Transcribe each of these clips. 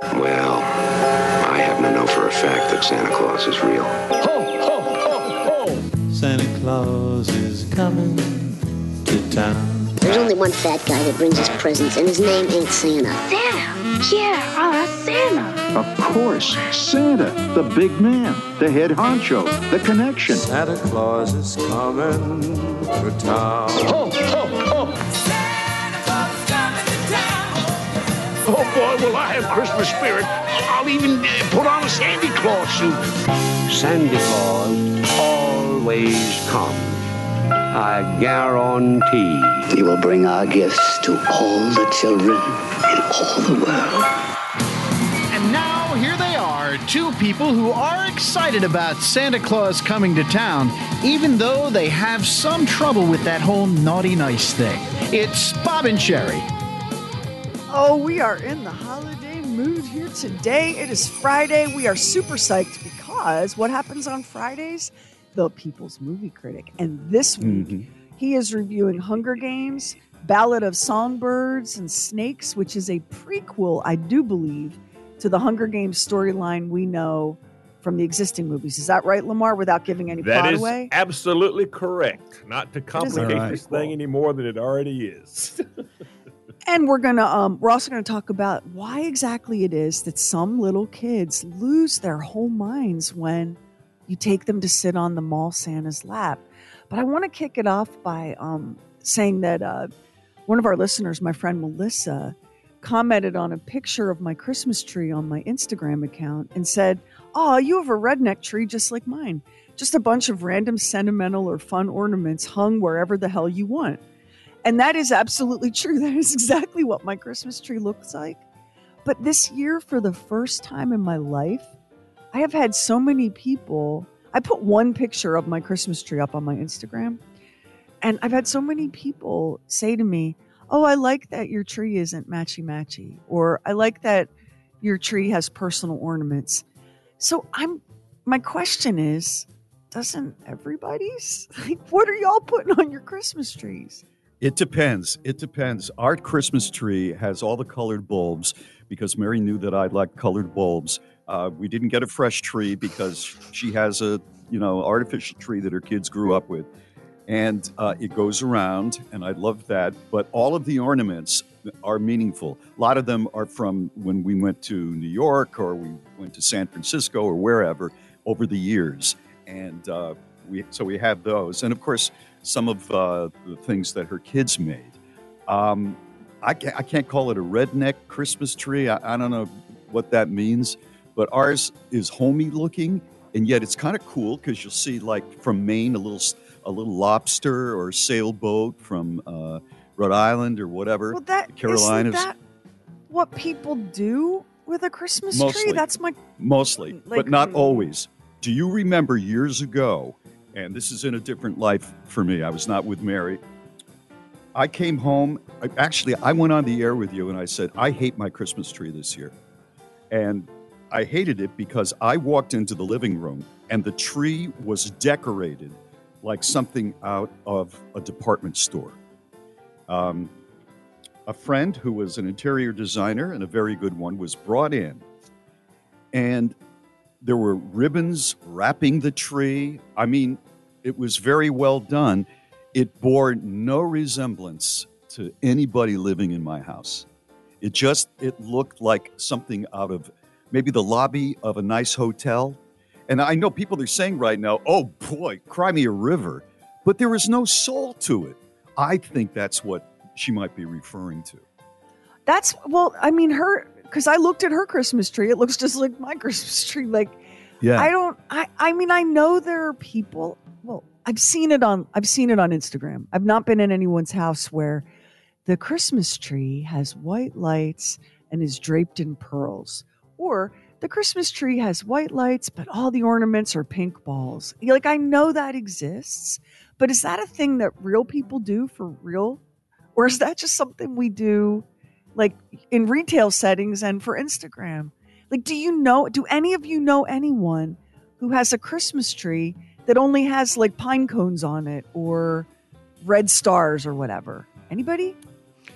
Well, I happen to know for a fact that Santa Claus is real. Ho, ho, ho, ho! Santa Claus is coming to town. There's only one fat guy that brings us presents, and his name ain't Santa. Santa? Yeah, oh, that's Santa. Of course, Santa, the big man, the head honcho, the connection. Santa Claus is coming to town. Ho, ho, ho! Oh boy, will I have Christmas spirit. I'll even uh, put on a Santa Claus suit. Santa Claus always comes. I guarantee. He will bring our gifts to all the children in all the world. And now here they are, two people who are excited about Santa Claus coming to town, even though they have some trouble with that whole naughty nice thing. It's Bob and Sherry. Oh, we are in the holiday mood here today. It is Friday. We are super psyched because what happens on Fridays? The People's Movie Critic. And this week, Mm-hmm. he is reviewing Hunger Games, Ballad of Songbirds and Snakes, which is a prequel, I do believe, to the Hunger Games storyline we know from the existing movies. Is that right, Lamar, without giving any That plot is away? absolutely correct. Not to complicate Alright. this thing any more than it already is. And we're gonna um we're also gonna talk about why exactly it is that some little kids lose their whole minds when you take them to sit on the mall Santa's lap. But I want to kick it off by um saying that uh one of our listeners, my friend Melissa, commented on a picture of my Christmas tree on my Instagram account and said, Oh, you have a redneck tree just like mine. Just a bunch of random sentimental or fun ornaments hung wherever the hell you want. And that is absolutely true. That is exactly what my Christmas tree looks like. But this year, for the first time in my life, I have had so many people. I put one picture of my Christmas tree up on my Instagram, and I've had so many people say to me, Oh, I like that your tree isn't matchy matchy, or I like that your tree has personal ornaments. So I'm, my question is, doesn't everybody's? Like, what are y'all putting on your Christmas trees? It depends. It depends. Our Christmas tree has all the colored bulbs because Mary knew that I liked colored bulbs. Uh, we didn't get a fresh tree because she has a you know artificial tree that her kids grew up with, and uh, it goes around, and I love that. But all of the ornaments are meaningful. A lot of them are from when we went to New York or we went to San Francisco or wherever over the years, and uh, we so we have those, and of course some of uh, the things that her kids made. Um, I, can't, I can't call it a redneck Christmas tree. I, I don't know what that means, but ours is homey looking, and yet it's kind of cool because you'll see like from Maine a little a little lobster or sailboat from uh, Rhode Island or whatever. Well, that Carolinas. Isn't that what people do with a Christmas Mostly. tree? That's my Mostly, Like- but not always. Do you remember years ago? And this is in a different life for me. I was not with Mary. I came home. I, actually, I went on the air with you and I said, I hate my Christmas tree this year. And I hated it because I walked into the living room and the tree was decorated like something out of a department store. Um, a friend who was an interior designer and a very good one was brought in and there were ribbons wrapping the tree. I mean, it was very well done. It bore no resemblance to anybody living in my house. It just it looked like something out of maybe the lobby of a nice hotel. And I know people are saying right now, oh boy, cry me a river. But there is no soul to it. I think that's what she might be referring to. That's well, I mean, her because I looked at her Christmas tree. It looks just like my Christmas tree. Like, Yeah. I don't. I I mean, I know there are people. Well, I've seen it on. I've seen it on Instagram. I've not been in anyone's house where the Christmas tree has white lights and is draped in pearls, or the Christmas tree has white lights, but all the ornaments are pink balls. Like, I know that exists, but is that a thing that real people do for real? Or is that just something we do like in retail settings and for Instagram? Like, do you know, do any of you know anyone who has a Christmas tree that only has like pine cones on it or red stars or whatever? Anybody?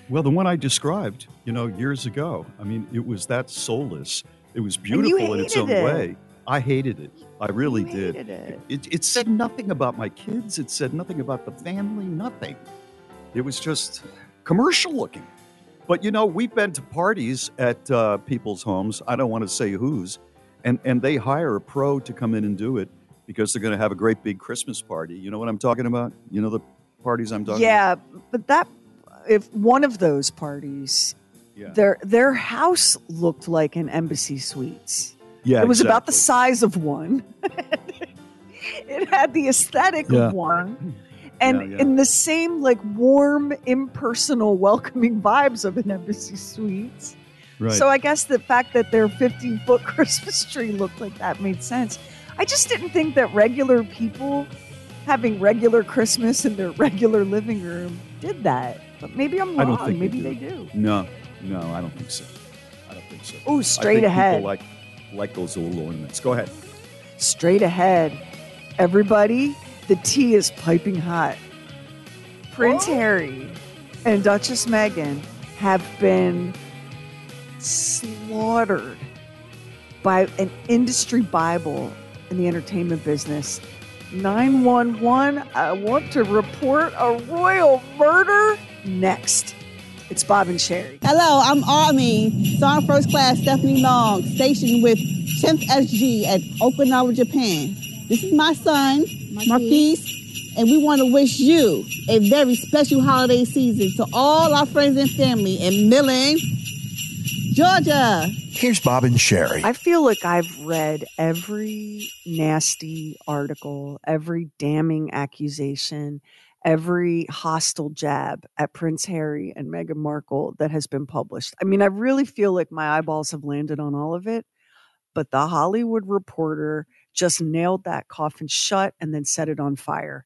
Well, the one I described, you know, years ago, I mean, it was that soulless. It was beautiful in its own it. way. I hated it. I really did. it. It, it said nothing about my kids. It said nothing about the family, nothing. It was just commercial looking. But you know, we've been to parties at uh, people's homes. I don't want to say whose, and and they hire a pro to come in and do it because they're going to have a great big Christmas party. You know what I'm talking about? You know the parties I'm talking about? Yeah, but that if one of those parties, Yeah. their their house looked like an embassy suites. Yeah, it was about the size of one. it had the aesthetic Yeah. of one, and Yeah, yeah. in the same like warm, impersonal, welcoming vibes of an embassy suites. Right. So I guess the fact that their 15 foot Christmas tree looked like that made sense. I just didn't think that regular people having regular Christmas in their regular living room did that. But maybe I'm wrong. maybe they they do. No, no, I don't think so. I don't think so. Ooh, I straight ahead. Like like those little ornaments. Go ahead. Straight ahead. Everybody, the tea is piping hot. Prince oh. Harry and Duchess Meghan have been slaughtered by an industry Bible in the entertainment business. 911, I want to report a royal murder next. It's Bob and Sherry. Hello, I'm Army, Sergeant First Class Stephanie Long, stationed with 10th SG at Okinawa, Japan. This is my son, Marquise, and we want to wish you a very special holiday season to all our friends and family in Millen, Georgia. Here's Bob and Sherry. I feel like I've read every nasty article, every damning accusation, every hostile jab at Prince Harry and Meghan Markle that has been published. I mean, I really feel like my eyeballs have landed on all of it, but the Hollywood Reporter just nailed that coffin shut and then set it on fire.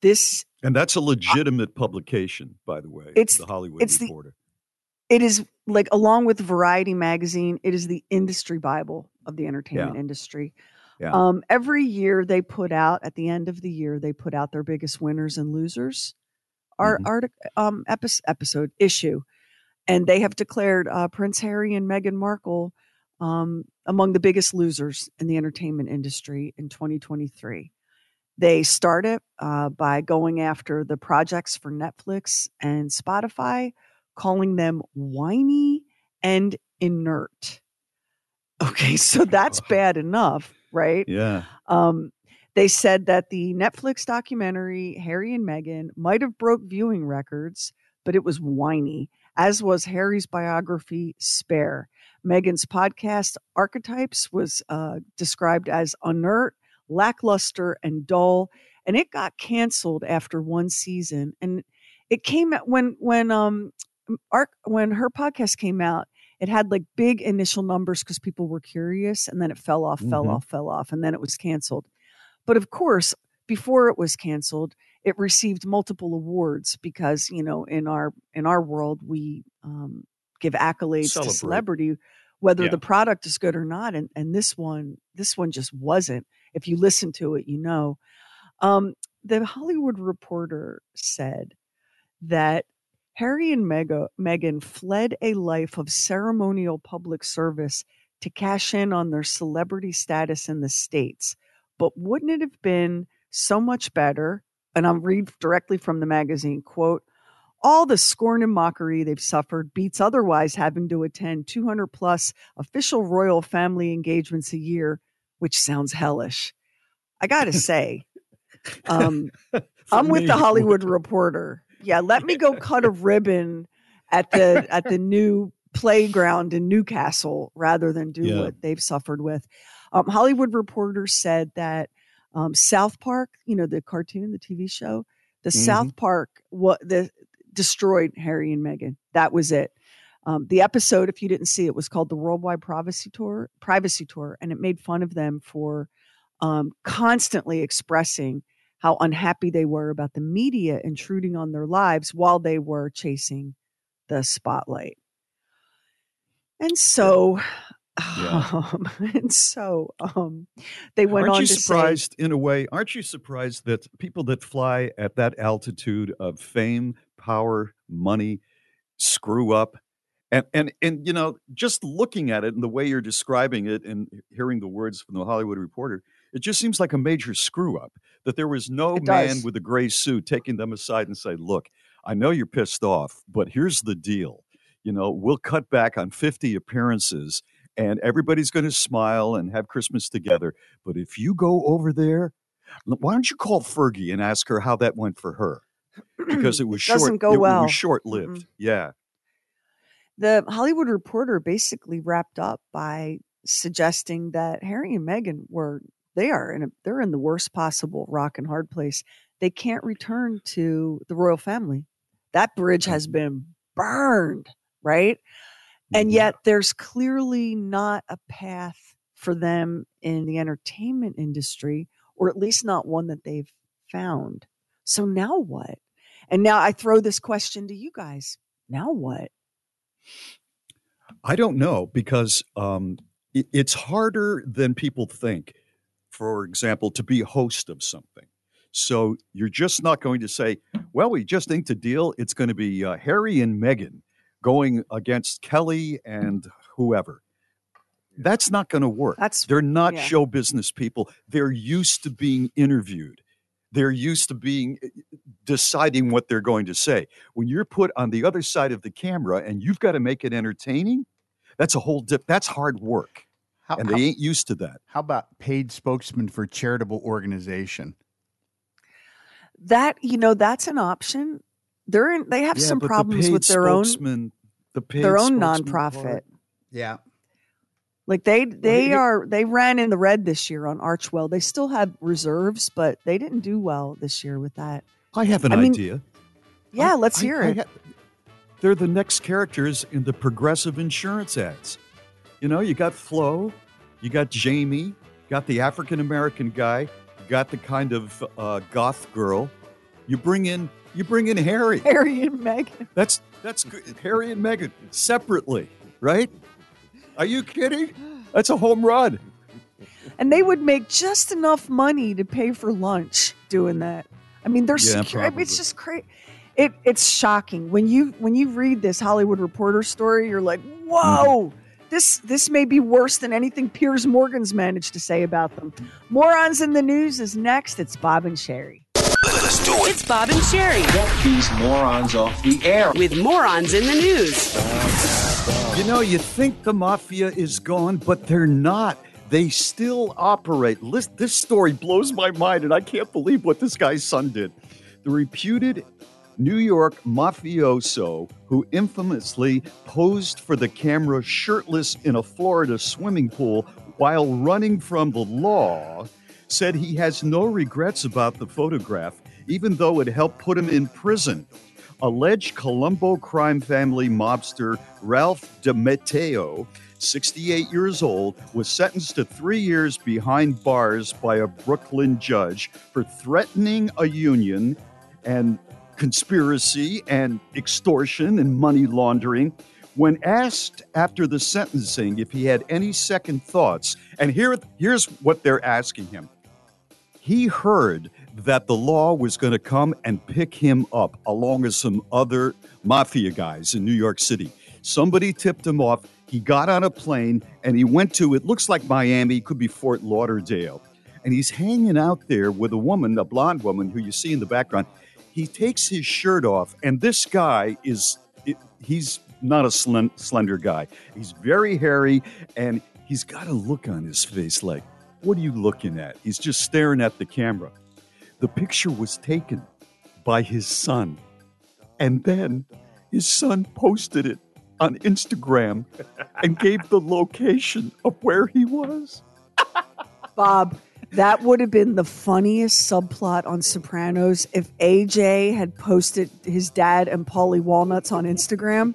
This And that's a legitimate publication, by the way. It's- the Hollywood it's the- Reporter. it is like along with Variety magazine, it is the industry bible of the entertainment Yeah. industry. Yeah. Um, every year they put out at the end of the year they put out their biggest winners and losers our Mhm. artic- um epi- episode issue, and they have declared uh, Prince Harry and Meghan Markle um, among the biggest losers in the entertainment industry in 2023. They started uh, by going after the projects for Netflix and Spotify, calling them whiny and inert. Okay, so that's bad enough, right? Yeah. Um, they said that the Netflix documentary Harry and Meghan might have broke viewing records, but it was whiny, as was Harry's biography Spare. Meghan's podcast Archetypes was uh, described as inert, lackluster, and dull, and it got canceled after one season. And it came out when when um Arc when her podcast came out, it had like big initial numbers because people were curious, and then it fell off, fell Mhm. off, fell off, and then it was canceled. But of course, before it was canceled, it received multiple awards because you know in our in our world we um, give accolades Celebrate. to celebrity whether Yeah. the product is good or not and and this one this one just wasn't if you listen to it you know um, the hollywood reporter said that harry and Mega, meghan fled a life of ceremonial public service to cash in on their celebrity status in the states but wouldn't it have been so much better and I'll read directly from the magazine quote All the scorn and mockery they've suffered beats otherwise having to attend 200 plus official royal family engagements a year, which sounds hellish. I got to say, um, I'm with the Hollywood Reporter. Yeah, let me go cut a ribbon at the at the new playground in Newcastle rather than do Yeah. what they've suffered with. Um, Hollywood Reporter said that um, South Park, you know, the cartoon, the TV show, the Mm-hmm. South Park, what the destroyed Harry and Meghan. That was it. Um, the episode, if you didn't see it, was called the Worldwide Privacy Tour. Privacy Tour, and it made fun of them for um, constantly expressing how unhappy they were about the media intruding on their lives while they were chasing the spotlight. And so, um, and so, um, they went aren't on you to say, surprised in a way? Aren't you surprised that people that fly at that altitude of fame, power, money screw up? And and and you know, just looking at it and the way you're describing it and hearing the words from the Hollywood Reporter, it just seems like a major screw up. That there was no man with a gray suit taking them aside and say, "Look, I know you're pissed off, but here's the deal. You know, we'll cut back on 50 appearances." And everybody's going to smile and have Christmas together. But if you go over there, why don't you call Fergie and ask her how that went for her? Because it was short. Doesn't go it, it well. was short lived. Mm-hmm. Yeah. the Hollywood Reporter basically wrapped up by suggesting that Harry and Meghan were they are in a they're in the worst possible rock and hard place. They can't return to the royal family. That bridge has mm-hmm. been burned, right? And yet there's clearly not a path for them in the entertainment industry, or at least not one that they've found. So now what? And now I throw this question to you guys. Now what? I don't know because um, it, it's harder than people think, for example, to be a host of something. So you're just not going to say, well, we just inked a deal. It's going to be uh, Harry and Meghan going against Kelly and whoever. That's not going to work. That's They're not yeah. show business people. They're used to being interviewed. They're used to being eh, deciding what they're going to say. When you're put on the other side of the camera and you've got to make it entertaining, that's a whole dip. That's hard work. How, and how- they ain't used to that. how about paid spokesman for charitable organization? that you know that's an option they're in they have Yeah, some but the problems with their own the their own nonprofit part. Yeah. like they they here- are they ran in the red this year on Archewell they still have reserves but they didn't do well this year with that I have an I mean, idea. yeah I- let's I- hear it ha- they're the next characters in the progressive insurance ads. You know, you got Flo, you got Jamie, got the African American guy, you got the kind of uh, goth girl. You bring in you bring in Harry. harry and meghan That's that's good. Harry and Meghan separately, right? Are you kidding? That's a home run. and they would make just enough money to pay for lunch doing that i mean they're Yeah, secure I mean, it's just crazy it it's shocking when you when you read this hollywood reporter story you're like whoa Mm-hmm. this this may be worse than anything piers morgan's managed to say about them morons in the news is next it's bob and sherry Let's do it. It's Bob and Sherry. Get these morons off the air. With morons in the news. You know, you think the mafia is gone, but they're not. They still operate. Lis- This story blows my mind, and I can't believe what this guy's son did. The reputed New York mafioso who infamously posed for the camera shirtless in a Florida swimming pool while running from the law said he has no regrets about the photograph, even though it helped put him in prison. Alleged Colombo crime family mobster Ralph DiMatteo, 68 years old, was sentenced to three years behind bars by a Brooklyn judge for threatening a union and conspiracy and extortion and money laundering. When asked after the sentencing if he had any second thoughts, and here, here's what they're asking him he heard that the law was going to come and pick him up along with some other mafia guys in New York City. Somebody tipped him off. He got on a plane and he went to, it looks like Miami, could be Fort Lauderdale. And he's hanging out there with a woman, a blonde woman who you see in the background. he takes his shirt off, and this guy is he's not a slen- slender guy. He's very hairy, and he's got a look on his face like, "What are you looking at?" He's just staring at the camera. The picture was taken by his son, and then his son posted it on Instagram and gave the location of where he was. Bob, that would have been the funniest subplot on Sopranos if AJ had posted his dad and Paulie Walnuts on Instagram.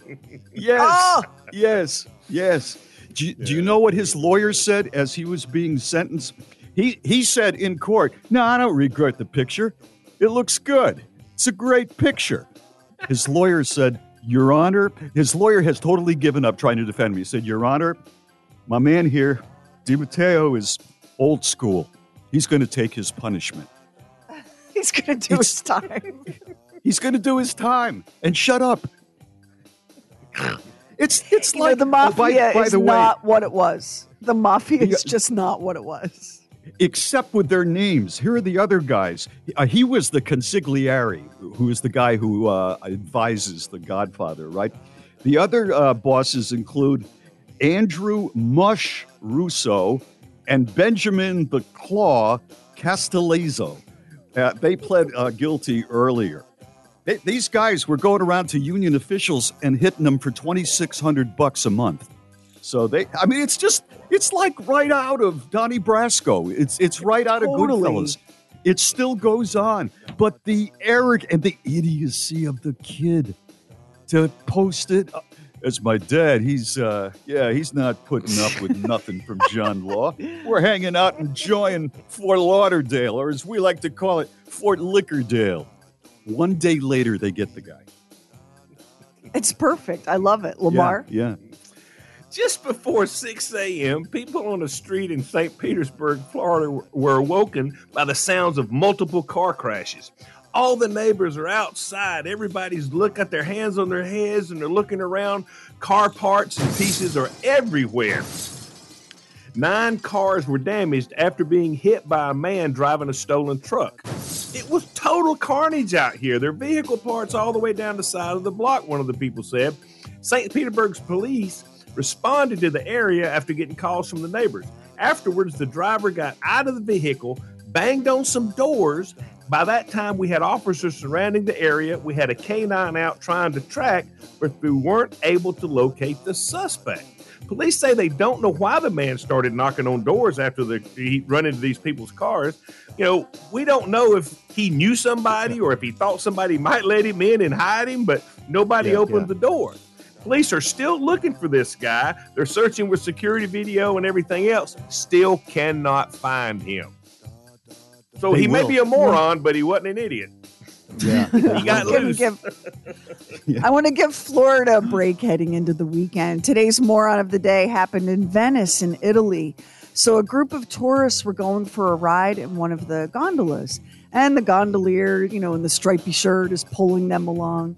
Yes. Oh! Yes. Yes. Do you, do you know what his lawyer said as he was being sentenced? He he said in court, "No, I don't regret the picture. It looks good. It's a great picture." His lawyer said, "Your Honor," his lawyer has totally given up trying to defend me. He said, "Your Honor, my man here, DiMatteo, is old school. He's going to take his punishment. He's going to do his time. He's going to do his time and shut up." It's it's You know, like the oh, by- mafia by is the way, not what it was. The mafia is just not what it was. except with their names. Here are the other guys. Uh, he was the consigliere, who is the guy who uh, advises the Godfather, right? The other uh, bosses include Andrew Mush Russo and Benjamin the Claw Castellazzo. Uh, they pled uh, guilty earlier. They, these guys were going around to union officials and hitting them for twenty six hundred bucks a month. So they, I mean, it's just, it's like right out of Donnie Brasco. It's it's right out of Totally. Goodfellas. It still goes on, but the arrogance and the idiocy of the kid to post it uh, as my dad. He's, uh, yeah, he's not putting up with nothing from John Law. We're hanging out enjoying Fort Lauderdale, or as we like to call it, Fort Liquordale. One day later, they get the guy. It's perfect. I love it. Lamar. Yeah. Just before 6 a.m., people on a street in St. Petersburg, Florida, were- were awoken by the sounds of multiple car crashes. All the neighbors are outside. Everybody's look got their hands on their heads and they're looking around. Car parts and pieces are everywhere. Nine cars were damaged after being hit by a man driving a stolen truck. It was total carnage out here. Their vehicle parts all the way down the side of the block, one of the people said. St. Petersburg's police responded to the area after getting calls from the neighbors. Afterwards, the driver got out of the vehicle, banged on some doors. By that time, we had officers surrounding the area. We had a canine out trying to track, but we weren't able to locate the suspect. Police say they don't know why the man started knocking on doors after the, he run into these people's cars. You know, we don't know if he knew somebody or if he thought somebody might let him in and hide him, but nobody Yeah, opened yeah. the door. Police are still looking for this guy. They're searching with security video and everything else. Still cannot find him. So They he may be a moron, but he wasn't an idiot. Yeah. He got loose. give- I want to give Florida a break heading into the weekend. Today's moron of the day happened in Venice, in Italy. So, a group of tourists were going for a ride in one of the gondolas, and the gondolier, you know, in the stripy shirt, is pulling them along,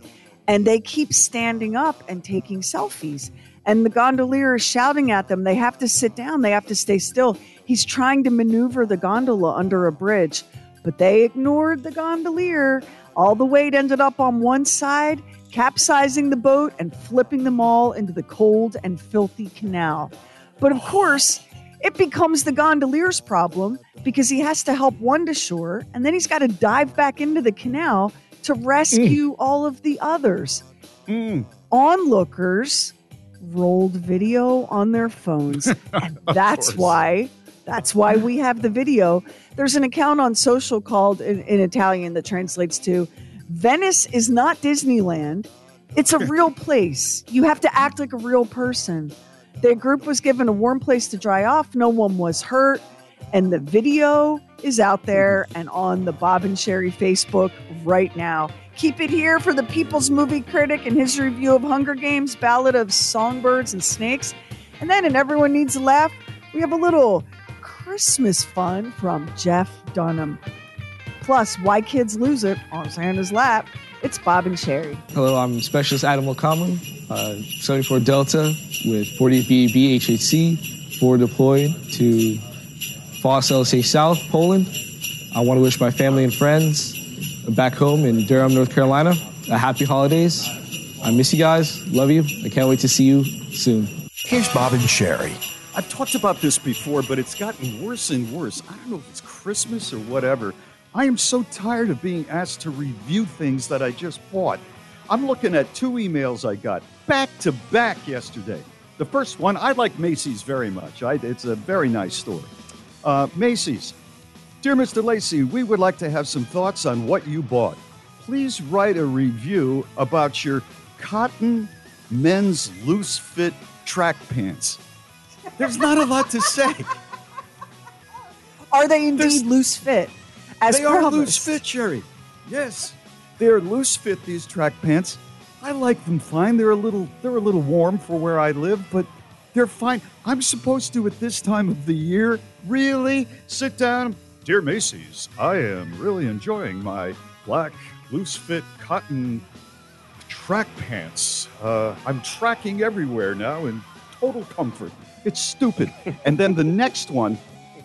and they keep standing up and taking selfies. And the gondolier is shouting at them, they have to sit down, they have to stay still. He's trying to maneuver the gondola under a bridge, but they ignored the gondolier. All the weight ended up on one side, capsizing the boat and flipping them all into the cold and filthy canal. But of course, it becomes the gondolier's problem because he has to help one to shore and then he's got to dive back into the canal to rescue mm. all of the others. Mm. Onlookers rolled video on their phones, and that's course. why that's why we have the video. There's an account on social called in, in Italian that translates to Venice is not Disneyland. It's a real place. You have to act like a real person. The group was given a warm place to dry off. No one was hurt. And the video is out there mm-hmm. and on the Bob and Sherry Facebook right now. Keep it here for the People's Movie Critic and his review of Hunger Games, Ballad of Songbirds and Snakes. And then in Everyone Needs a Laugh, we have a little Christmas fun from Jeff Dunham. Plus, Why Kids Lose It on Santa's Lap. It's Bob and Sherry. Hello, I'm Specialist Adam Okama, uh, 74 Delta with 40th BEB HHC, forward deployed to Foss LSA South, Poland. I want to wish my family and friends back home in Durham, North Carolina. a happy holidays. I miss you guys. Love you. I can't wait to see you soon. Here's Bob and Sherry. I've talked about this before, but it's gotten worse and worse. I don't know if it's Christmas or whatever. I am so tired of being asked to review things that I just bought. I'm looking at two emails I got back to back yesterday. The first one, I like Macy's very much. I, it's a very nice store. Uh, Macy's, dear Mr. Lacey, we would like to have some thoughts on what you bought. Please write a review about your cotton men's loose fit track pants. There's not a lot to say. Are they indeed loose fit? As they are loose fit, Sherry. Yes, they're loose fit. These track pants. I like them fine. They're a little they're a little warm for where I live, but they're fine. I'm supposed to at this time of the year really sit down. Dear Macy's, I am really enjoying my black loose fit cotton track pants. Uh, I'm tracking everywhere now in total comfort. It's stupid. and then the next one,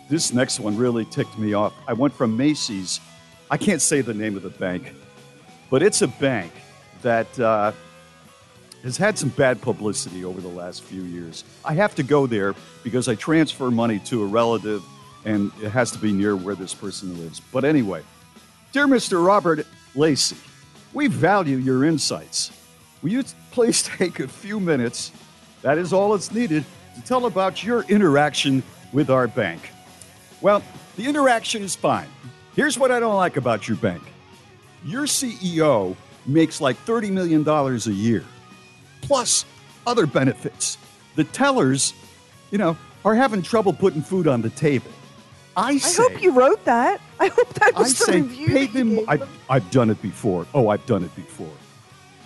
this next one really ticked me off. I went from Macy's. I can't say the name of the bank, but it's a bank that uh, has had some bad publicity over the last few years. I have to go there because I transfer money to a relative and it has to be near where this person lives. But anyway, dear Mr. Robert Lacey, we value your insights. Will you please take a few minutes? That is all it's needed to tell about your interaction with our bank. Well, the interaction is fine. Here's what I don't like about your bank your CEO makes like $30 million a year, plus other benefits. The tellers, you know, are having trouble putting food on the table. I say, I hope you wrote that. I hope that I was the say, review. pay them. gave I, I've done it before. Oh, I've done it before.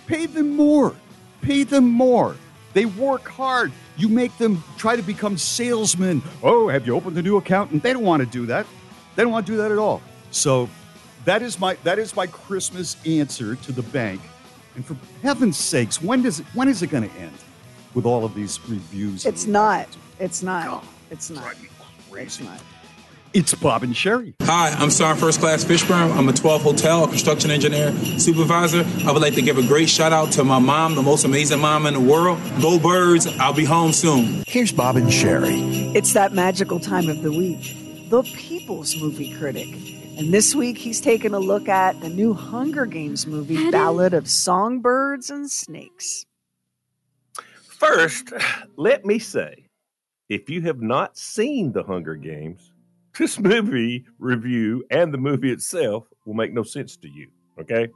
Pay them more. Pay them more. They work hard. You make them try to become salesmen. Oh, have you opened a new account? And they don't want to do that. They don't want to do that at all. So that is my that is my Christmas answer to the bank. And for heaven's sakes, when does it when is it going to end with all of these reviews? It's not. It's not. It's not. It's not. It's Bob and Sherry. Hi, I'm Sergeant First Class Fishburne. I'm a 12 hotel construction engineer supervisor. I would like to give a great shout out to my mom, the most amazing mom in the world. Go Birds, I'll be home soon. Here's Bob and Sherry. It's that magical time of the week, the People's Movie Critic. And this week, he's taking a look at the new Hunger Games movie, Ballad of Songbirds and Snakes. First, let me say if you have not seen The Hunger Games, this movie review and the movie itself will make no sense to you. Okay.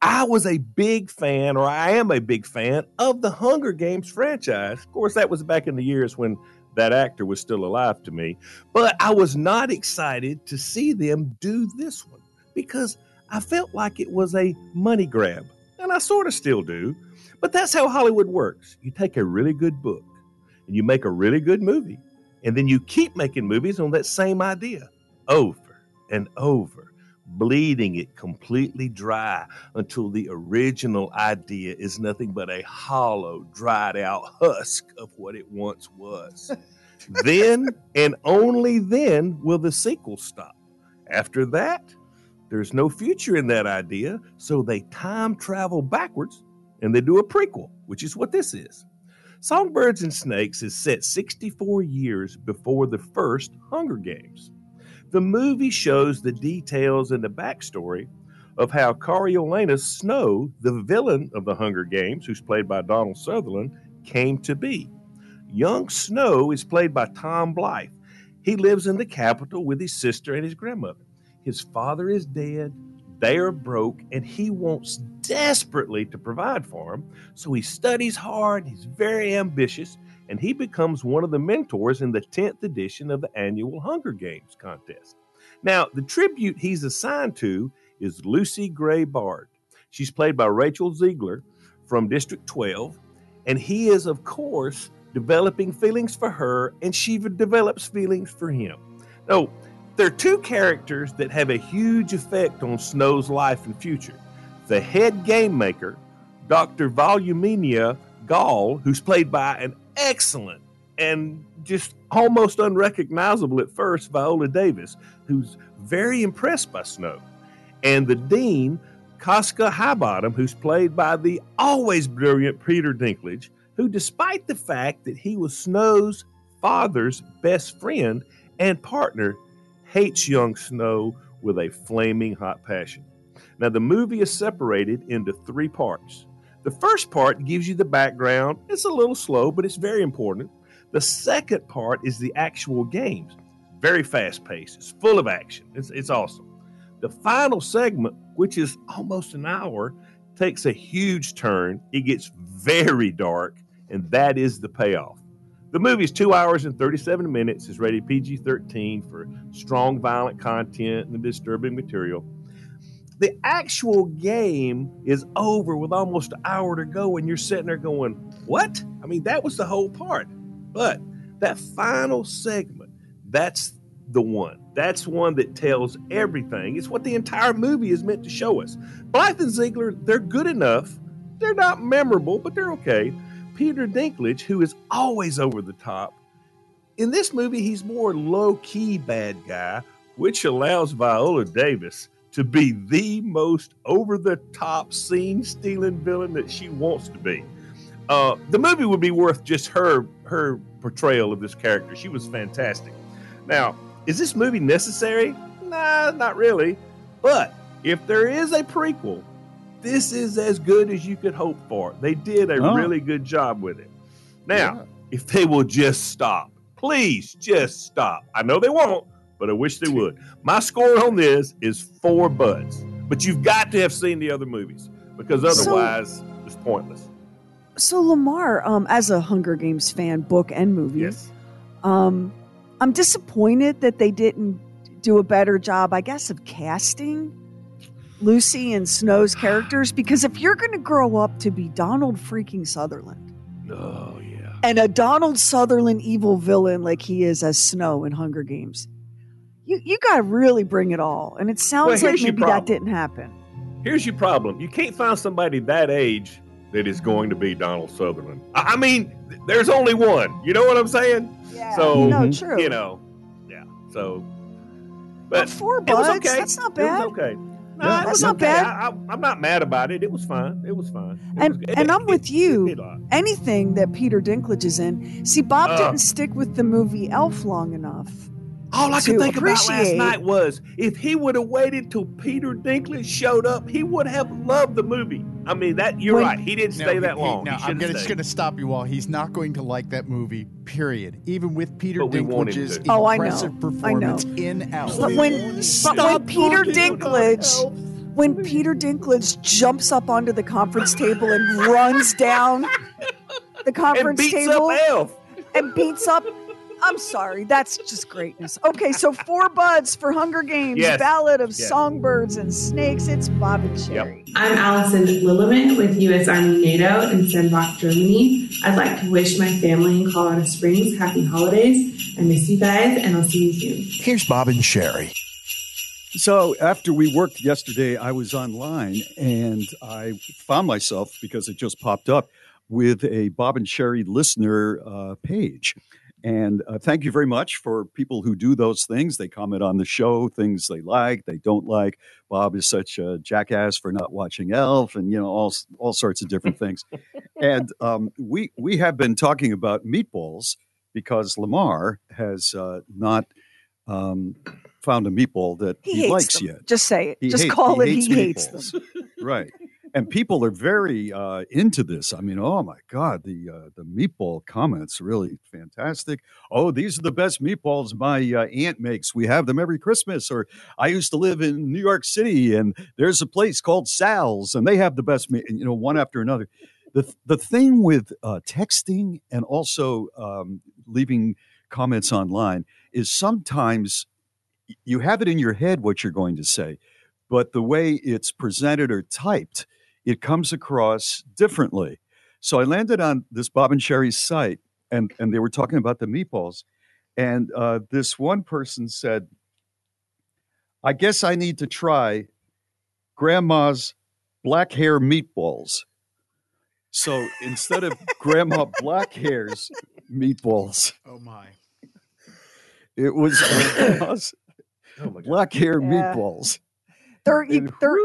I was a big fan, or I am a big fan, of the Hunger Games franchise. Of course, that was back in the years when that actor was still alive to me. But I was not excited to see them do this one because I felt like it was a money grab. And I sort of still do. But that's how Hollywood works. You take a really good book and you make a really good movie, and then you keep making movies on that same idea over and over bleeding it completely dry until the original idea is nothing but a hollow, dried out husk of what it once was. then and only then will the sequel stop. After that, there's no future in that idea, so they time travel backwards and they do a prequel, which is what this is. Songbirds and Snakes is set 64 years before the first Hunger Games. The movie shows the details and the backstory of how Coriolanus Snow, the villain of the Hunger Games, who's played by Donald Sutherland, came to be. Young Snow is played by Tom Blythe. He lives in the capital with his sister and his grandmother. His father is dead, they are broke, and he wants desperately to provide for them. So he studies hard, he's very ambitious, and he becomes one of the mentors in the 10th edition of the annual Hunger Games contest. Now, the tribute he's assigned to is Lucy Gray Baird. She's played by Rachel Zegler from District 12, and he is, of course, developing feelings for her, and she develops feelings for him. Now, there are two characters that have a huge effect on Snow's life and future. The head game maker, Dr. Volumnia Gaul, who's played by an excellent and just almost unrecognizable at first Viola Davis, who's very impressed by Snow. and the dean, Casca Highbottom, who's played by the always brilliant Peter Dinklage, who, despite the fact that he was Snow's father's best friend and partner, hates young Snow with a flaming hot passion. Now, the movie is separated into three parts. The first part gives you the background. It's a little slow, but it's very important. The second part is the actual games. Very fast paced. It's full of action. It's, it's awesome. The final segment, which is almost an hour, takes a huge turn. It gets very dark, and that is the payoff. The movie is two hours and 37 minutes. It's rated PG 13 for strong violent content and disturbing material. The actual game is over with almost an hour to go, and you're sitting there going, What? I mean, that was the whole part. But that final segment, that's the one. That's one that tells everything. It's what the entire movie is meant to show us. Blythe and Zegler, they're good enough. They're not memorable, but they're okay. Peter Dinklage, who is always over the top, in this movie, he's more low key bad guy, which allows Viola Davis to be the most over the top scene stealing villain that she wants to be. Uh, the movie would be worth just her her portrayal of this character. She was fantastic. Now, is this movie necessary? Nah, not really. But if there is a prequel, this is as good as you could hope for. They did a Oh. really good job with it. Now, if they will just stop, please just stop. I know they won't, but I wish they would. My score on this is four buds. But you've got to have seen the other movies because So- otherwise it's pointless. So Lamar, um, as a Hunger Games fan, book and movie, Yes. um, I'm disappointed that they didn't do a better job, I guess, of casting Lucy and Snow's characters. Because if you're going to grow up to be Donald freaking Sutherland, Oh yeah. and a Donald Sutherland evil villain like he is as Snow in Hunger Games, you you got to really bring it all. And it sounds Well, like maybe that didn't happen. Here's your problem. You can't find somebody that age that is going to be Donald Sutherland. I I mean, there's only one. You know what I'm saying? Yeah. So No, true. you know, yeah. So, But but four buds, okay. that's not bad. It was okay. Yeah, it that's was not okay. bad. I, I'm not mad about it. It was fine. It was fine. It And was, it- and I'm with it- you. it- it- Anything that Peter Dinklage is in. See, Bob Uh. didn't stick with the movie Elf long enough. All I to could think about last night was if he would have waited till Peter Dinklage showed up, he would have loved the movie. I mean, that you're When- right. He didn't No, stay that he- long. no, He I'm gonna, just going to stop you all. He's not going to like that movie. Period. Even with Peter But we want Dinklage's to. Oh, I know. impressive I performance know. in Elf. But when, but when Peter Dinklage, when Peter Dinklage jumps up onto the conference table and runs down the conference and conference beats table up Elf. and beats up. I'm sorry, that's just greatness. Okay, so four buds for Hunger Games, Yes. Ballad of Yes. Songbirds and Snakes. It's Bob and Sherry. I'm Allison Lilleman with U.S. Army NATO in Sembach, Germany. I'd like to wish my family in Colorado Springs happy holidays. I miss you guys, and I'll see you soon. Here's Bob and Sherry. So after we worked yesterday, I was online and I found myself because it just popped up with a Bob and Sherry listener uh, page. And uh, thank you very much for people who do those things. They comment on the show, things they like, they don't like. Bob is such a jackass for not watching Elf, and you know all all sorts of different things. and um, we we have been talking about meatballs because Lamar has uh, not um, found a meatball that He, he, likes them. yet. Just say it. He Just hate- call it. hates He hates meatballs. them. right. And people are very uh, into this. I mean, oh my God, the uh, the meatball comments really fantastic. Oh, these are the best meatballs my uh, aunt makes. We have them every Christmas. Or I used to live in New York City, and there's a place called Sal's, and they have the best meat. You know, one after another. The the thing with uh, texting and also um, leaving comments online is sometimes you have it in your head what you're going to say, but the way it's presented or typed, it comes across differently. So I landed on this Bob and Sherry's site, and and they were talking about the meatballs, and uh, this one person said, "I guess I need to try Grandma's black hair meatballs." So instead of Grandma Black Hair's meatballs, Oh my. it was Grandma's Oh my God. black hair Yeah. meatballs. They're, you, they're,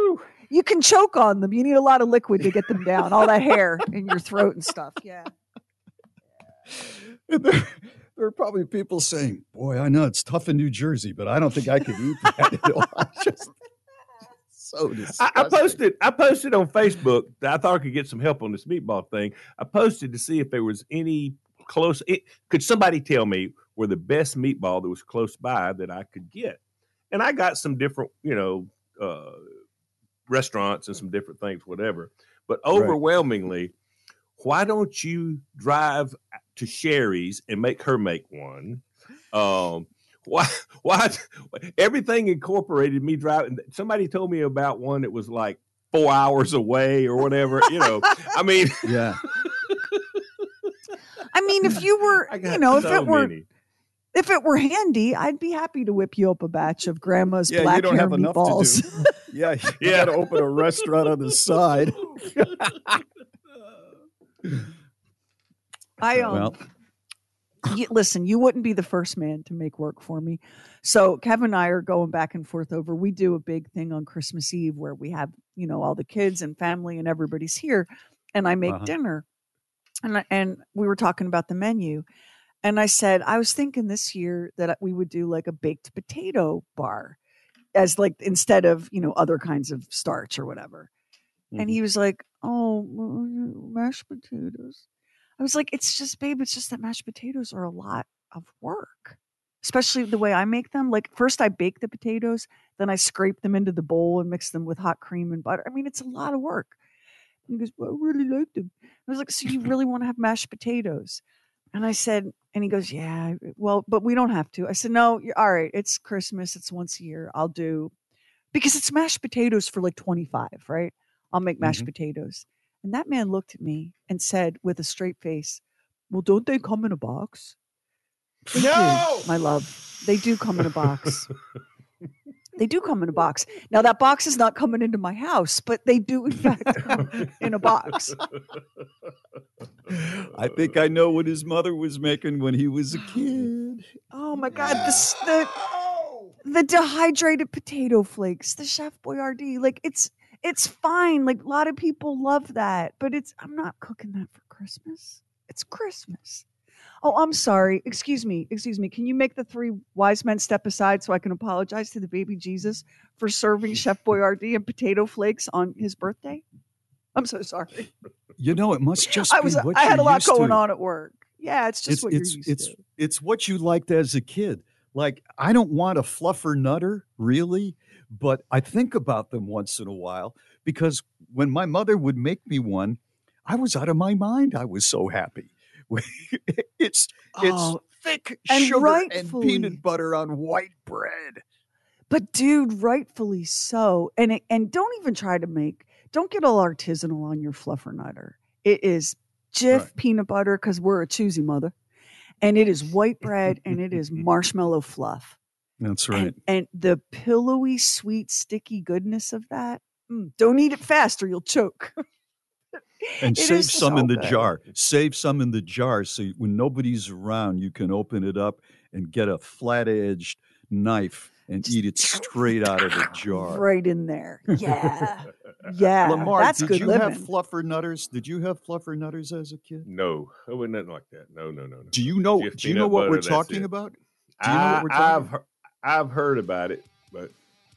you can choke on them. You need a lot of liquid to get them down. All that hair in your throat and stuff. Yeah. there, there are probably people saying, "Boy, I know it's tough in New Jersey, but I don't think I could eat that." I just so I, disgusting. I posted I posted on Facebook that I thought I could get some help on this meatball thing. I posted to see if there was any close it, could somebody tell me where the best meatball that was close by that I could get. And I got some different, you know, uh, restaurants and some different things, whatever. But overwhelmingly, why don't you drive to Sherry's and make her make one? Um, why? Why? Everything incorporated me driving. Somebody told me about one that was like four hours away or whatever. You know, I mean, yeah. I mean, if you were, I got you know, if it were, many. If it were handy, I'd be happy to whip you up a batch of grandma's Yeah, black you don't hair have enough meatballs. to do. Yeah, you got to open a restaurant on the side. I um, Well. you, listen, you wouldn't be the first man to make work for me. So Kevin and I are going back and forth over. We do a big thing on Christmas Eve where we have you know all the kids and family and everybody's here, and I make Uh-huh. dinner, and I, and we were talking about the menu, and I said I was thinking this year that uh, we would do like a baked potato bar, as like instead of you know other kinds of starch or whatever. And mm-hmm. he was like, "Oh, mashed potatoes." I was like, "It's just, babe. It's just that mashed potatoes are a lot of work, especially the way I make them. Like first I bake the potatoes, then I scrape them into the bowl and mix them with hot cream and butter. I mean, it's a lot of work." And he goes, "Well, I really like them." I was like, "So you really want to have mashed potatoes?" And I said, and he goes, "Yeah, well, but we don't have to." I said, "No, you're all right. It's Christmas. It's once a year. I'll do." Because it's mashed potatoes for like 25, right? I'll make mashed mm-hmm. potatoes. And that man looked at me and said with a straight face, Well, don't they come in a box? They do, No! my love. They do come in a box. They do come in a box. Now that box is not coming into my house, but they do in fact come in a box. I think I know what his mother was making when he was a kid. Oh my god, this the the dehydrated potato flakes, the Chef Boyardee. Like it's it's fine. Like a lot of people love that, but it's I'm not cooking that for Christmas. It's Christmas. Oh, I'm sorry. Excuse me. Excuse me. Can you make the three wise men step aside so I can apologize to the baby Jesus for serving Chef Boyardee and potato flakes on his birthday? I'm so sorry. You know, it must just I was I had a lot going to. on at work. Yeah, it's just it's what it's you're used it's to. it's what you liked as a kid. Like I don't want a fluffer nutter, really, but I think about them once in a while because when my mother would make me one, I was out of my mind. I was so happy. it's Oh, it's thick and sugar and peanut butter on white bread. But dude, rightfully so. And it, and don't even try to make don't get all artisanal on your fluffer nutter. It is Jif peanut butter because we're a choosy mother, and it is white bread and it is marshmallow fluff. That's right. And, and the pillowy, sweet, sticky goodness of that. mm, don't eat it fast or you'll choke. and It save some so in the good. jar. Save some in the jar so you- when nobody's around, you can open it up and get a flat edged knife and eat it straight out of the jar. right in there. Yeah. Yeah. Lamar, that's did good you living. have fluffer nutters? Did you have fluffer nutters as a kid? No, it wasn't nothing like that. No, no, no, no. Do you know? Just do you know what butter, we're talking it. about? Do you know I, what we're talking I've heard, I've heard about it, but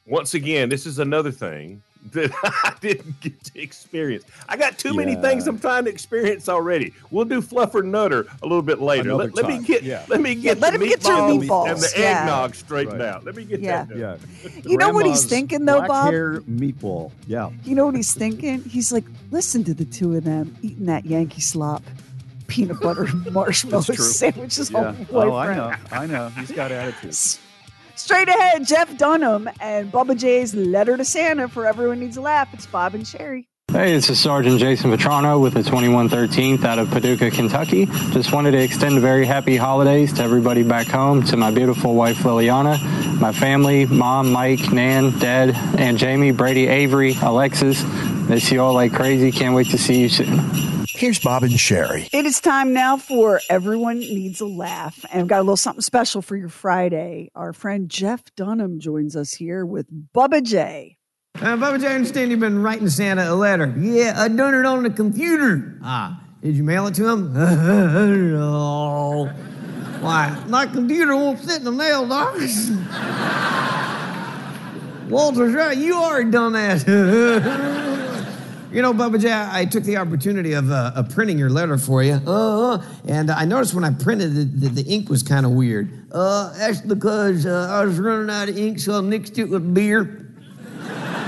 once again, this is another thing that I didn't get to experience. I got too many things I'm trying to experience already. We'll do fluffer nutter a little bit later. Another Let, let me get Yeah. let me Yeah, get let the him get your meatballs and meatballs, the yeah. eggnog straightened Right. out. Let me get Yeah. that. Yeah. You know what he's thinking though, black Bob? hair meatball. Yeah. You know what he's thinking? He's like, listen to the two of them eating that Yankee slop, peanut butter marshmallow sandwiches. Yeah. Oh, I know. I know. He's got attitude. Straight ahead, Jeff Dunham and Bubba J's letter to Santa for everyone needs a laugh. It's Bob and Sherry. Hey, this is Sergeant Jason Vetrano with the 2113th out of Paducah, Kentucky. Just wanted to extend a very happy holidays to everybody back home, to my beautiful wife Liliana, my family, mom, Mike, Nan, Dad, and Jamie, Brady, Avery, Alexis. Miss you all like crazy. Can't wait to see you soon. Here's Bob and Sherry. It is time now for Everyone Needs a Laugh. And we've got a little something special for your Friday. Our friend Jeff Dunham joins us here with Bubba J. Uh, Bubba J, I understand you've been writing Santa a letter. Yeah, I done it on the computer. Ah, did you mail it to him? no. Why? My computer won't fit in the mailbox. Walter's right. You are a dumbass. you know, Bubba J, I took the opportunity of, uh, printing your letter for you. Uh, and I noticed when I printed it that the ink was kind of weird. Uh, that's because uh, I was running out of ink, so I mixed it with beer.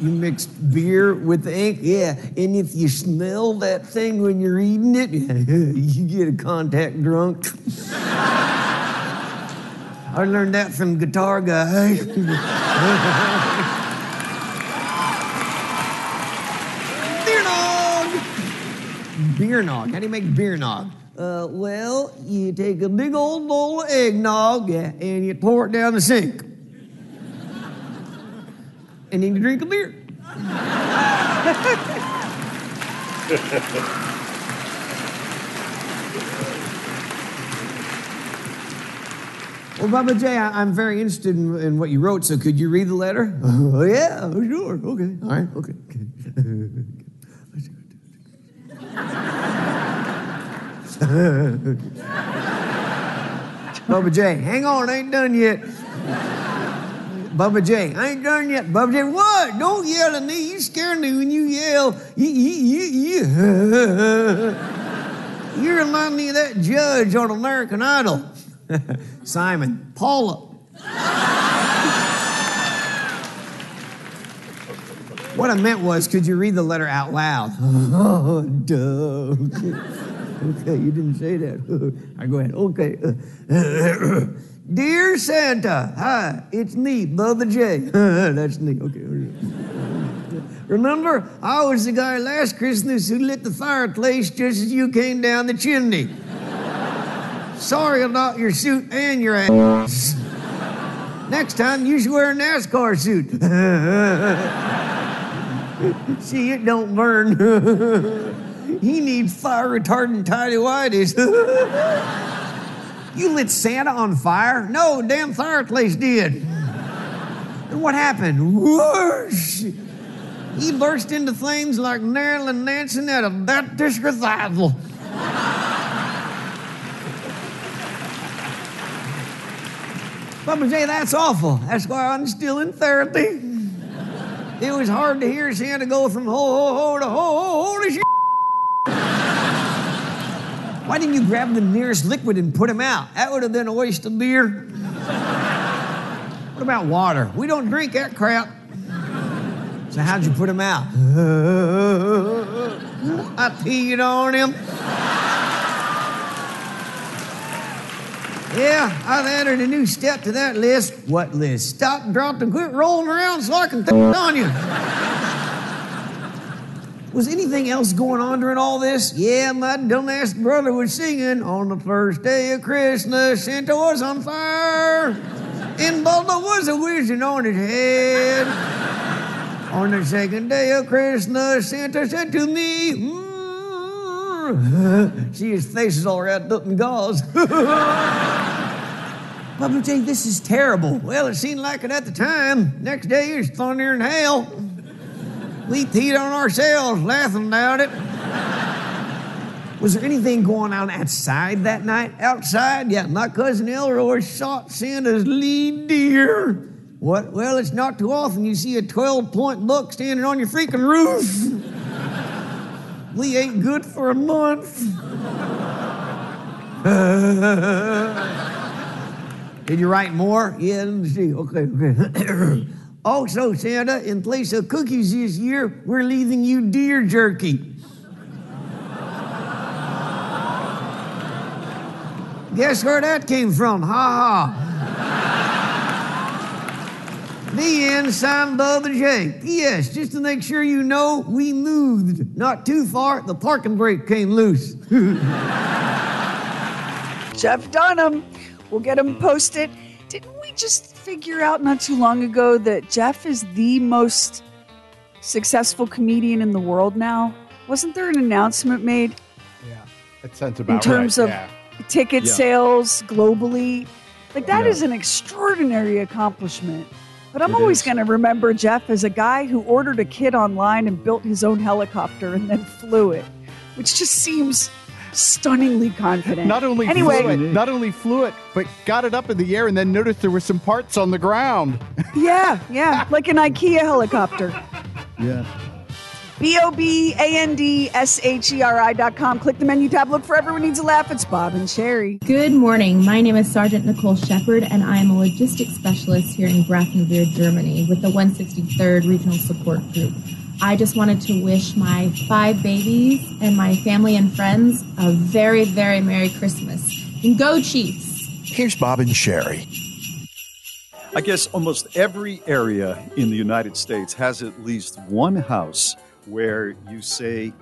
You mixed beer with the ink? Yeah. And if you smell that thing when you're eating it, you get a contact drunk. I learned that from Guitar Guy. beer nog! Beer nog. How do you make beer nog? Uh, well, you take a big old bowl of eggnog and you pour it down the sink. and then you drink a beer. Well, Bubba J, I, I'm very interested in, in what you wrote, so could you read the letter? Oh, yeah, sure. Okay. All right, okay. Bubba J, hang on, I ain't done yet. Bubba J, I ain't done yet. Bubba J, what? Don't yell at me. You scare me when you yell. You, you, you, you. you remind me of that judge on American Idol. Simon, Paula. What I meant was, could you read the letter out loud? oh, duh. okay, you didn't say that. I go ahead. Okay. Dear Santa, hi, it's me, Bubba J. That's me. Okay. Remember, I was the guy last Christmas who lit the fireplace just as you came down the chimney. Sorry about your suit and your ass. Next time, you should wear a NASCAR suit. See, it don't burn. he needs fire retardant tidy whities. you lit Santa on fire? No, damn fireplace did. And what happened? Whoosh! He burst into flames like Marilyn Manson at a Baptist revival. Bubba J, that's awful. That's why I'm still in therapy. It was hard to hear Santa go from ho ho ho to ho ho ho shit. Why didn't you grab the nearest liquid and put him out? That would have been a waste of beer. What about water? We don't drink that crap. So how'd you put him out? I peed on him. Yeah, I've added a new step to that list. What list? Stop, drop, and quit rolling around so I can th- on you. Was anything else going on during all this? Yeah, my dumbass brother was singing on the first day of Christmas, Santa was on fire, and Bubba was a whizzing on his head. On the second day of Christmas, Santa said to me, mm. See, his face is all wrapped up in gauze. Bubba J, this is terrible. Well, it seemed like it at the time. Next day, it was thunder and hail. We peed on ourselves, laughing about it. Was there anything going on outside that night? Outside? Yeah, my cousin Elroy shot Santa's lead deer. What? Well, it's not too often you see a 12 point buck standing on your freaking roof. We ain't good for a month. Did you write more? Yeah, let me see. Okay, okay. also, Santa, in place of cookies this year, we're leaving you deer jerky. Guess where that came from? Ha ha. The end, signed Bubba J. P.S. Just to make sure you know, we moved. Not too far, the parking brake came loose. Jeff Dunham. We'll get him posted. Didn't we just figure out not too long ago that Jeff is the most successful comedian in the world now? Wasn't there an announcement made? That sounds about in terms right. of yeah. ticket Yeah. sales globally? Like that Yeah. is an extraordinary accomplishment. But I'm It always going to remember Jeff as a guy who ordered a kit online and built his own helicopter and then flew it, which just seems stunningly confident. Not only anyway, flew it, not only flew it, but got it up in the air and then noticed there were some parts on the ground. yeah, yeah, like an IKEA helicopter. Yeah. B O B A N D S H E R I dot com. Click the menu tab. Look for Everyone Needs a Laugh. It's Bob and Sherry. Good morning. My name is Sergeant Nicole Shepard, and I am a logistics specialist here in Grafenwehr, Germany, with the 163rd Regional Support Group. I just wanted to wish my five babies and my family and friends a very, very Merry Christmas. And go Chiefs! Here's Bob and Sherry. I guess almost every area in the United States has at least one house where you say,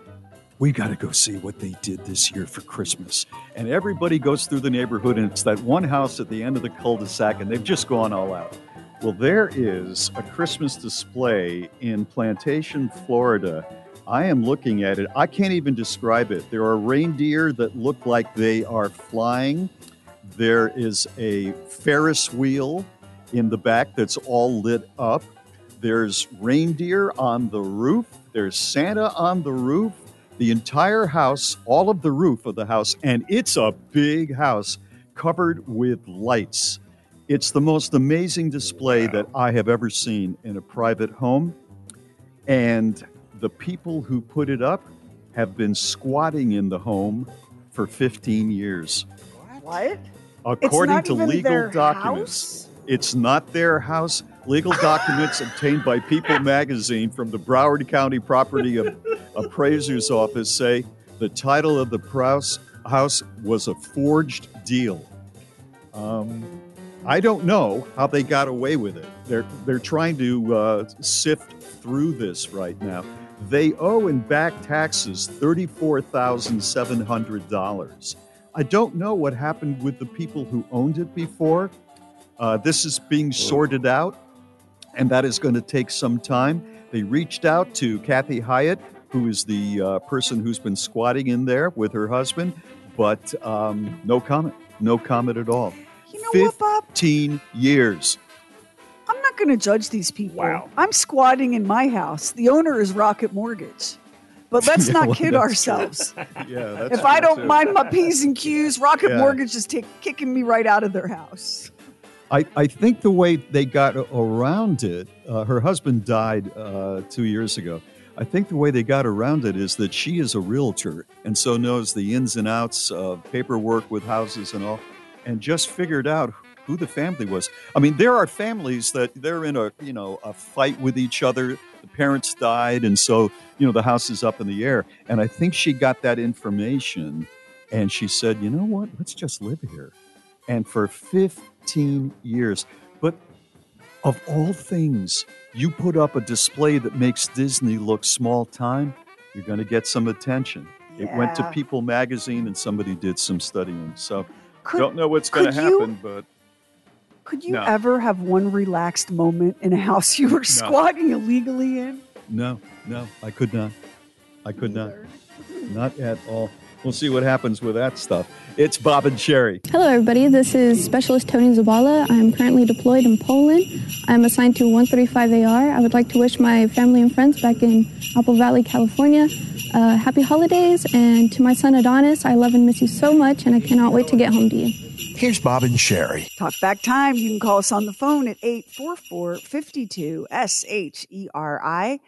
We got to go see what they did this year for Christmas. And everybody goes through the neighborhood, and it's that one house at the end of the cul de sac, and they've just gone all out. Well, there is a Christmas display in Plantation, Florida. I am looking at it. I can't even describe it. There are reindeer that look like they are flying. There is a Ferris wheel in the back that's all lit up. There's reindeer on the roof. There's Santa on the roof. The entire house, all of the roof of the house, and it's a big house covered with lights. It's the most amazing display that I have ever seen in a private home. And the people who put it up have been squatting in the home for 15 years. What? According not to even legal their documents, it's not their house. Legal documents obtained by People magazine from the Broward County Property Ap- Appraiser's Office say the title of the Prouse house was a forged deal. Um, I don't know how they got away with it. They're they're trying to uh, sift through this right now. They owe in back taxes thirty four thousand seven hundred dollars. I don't know what happened with the people who owned it before. Uh, this is being sorted out, and that is going to take some time. They reached out to Kathy Hyatt, who is the uh, person who's been squatting in there with her husband, but um, no comment. No comment at all. You know what, Bob? 15 years. I'm not going to judge these people. Wow. I'm squatting in my house. The owner is Rocket Mortgage. But let's Yeah, not well, kid that's ourselves. Yeah, that's if I don't too. mind my P's and Q's, Rocket Yeah. Mortgage is take, kicking me right out of their house. I, I think the way they got around it, uh, her husband died uh, two years ago. I think the way they got around it is that she is a realtor and so knows the ins and outs of paperwork with houses and all, and just figured out who the family was. I mean, there are families that they're in a you know a fight with each other. The parents died, and so you know the house is up in the air. And I think she got that information, and she said, "You know what? Let's just live here." And for 15 years, but of all things, you put up a display that makes Disney look small time, you're going to get some attention. It went to People magazine and somebody did some studying. So Could- don't know what's going to happen, but Could you No. ever have one relaxed moment in a house you were squatting illegally in? no, no, I could not. I could not. Not at all. We'll see what happens with that stuff. It's Bob and Sherry. Hello, everybody. This is Specialist Tony Zabala. I'm currently deployed in Poland. I'm assigned to 135AR. I would like to wish my family and friends back in Apple Valley, California, uh, happy holidays. And to my son Adonis, I love and miss you so much, and I cannot wait to get home to you. Here's Bob and Sherry. Talk back time. You can call us on the phone at 844 52 S H E R I,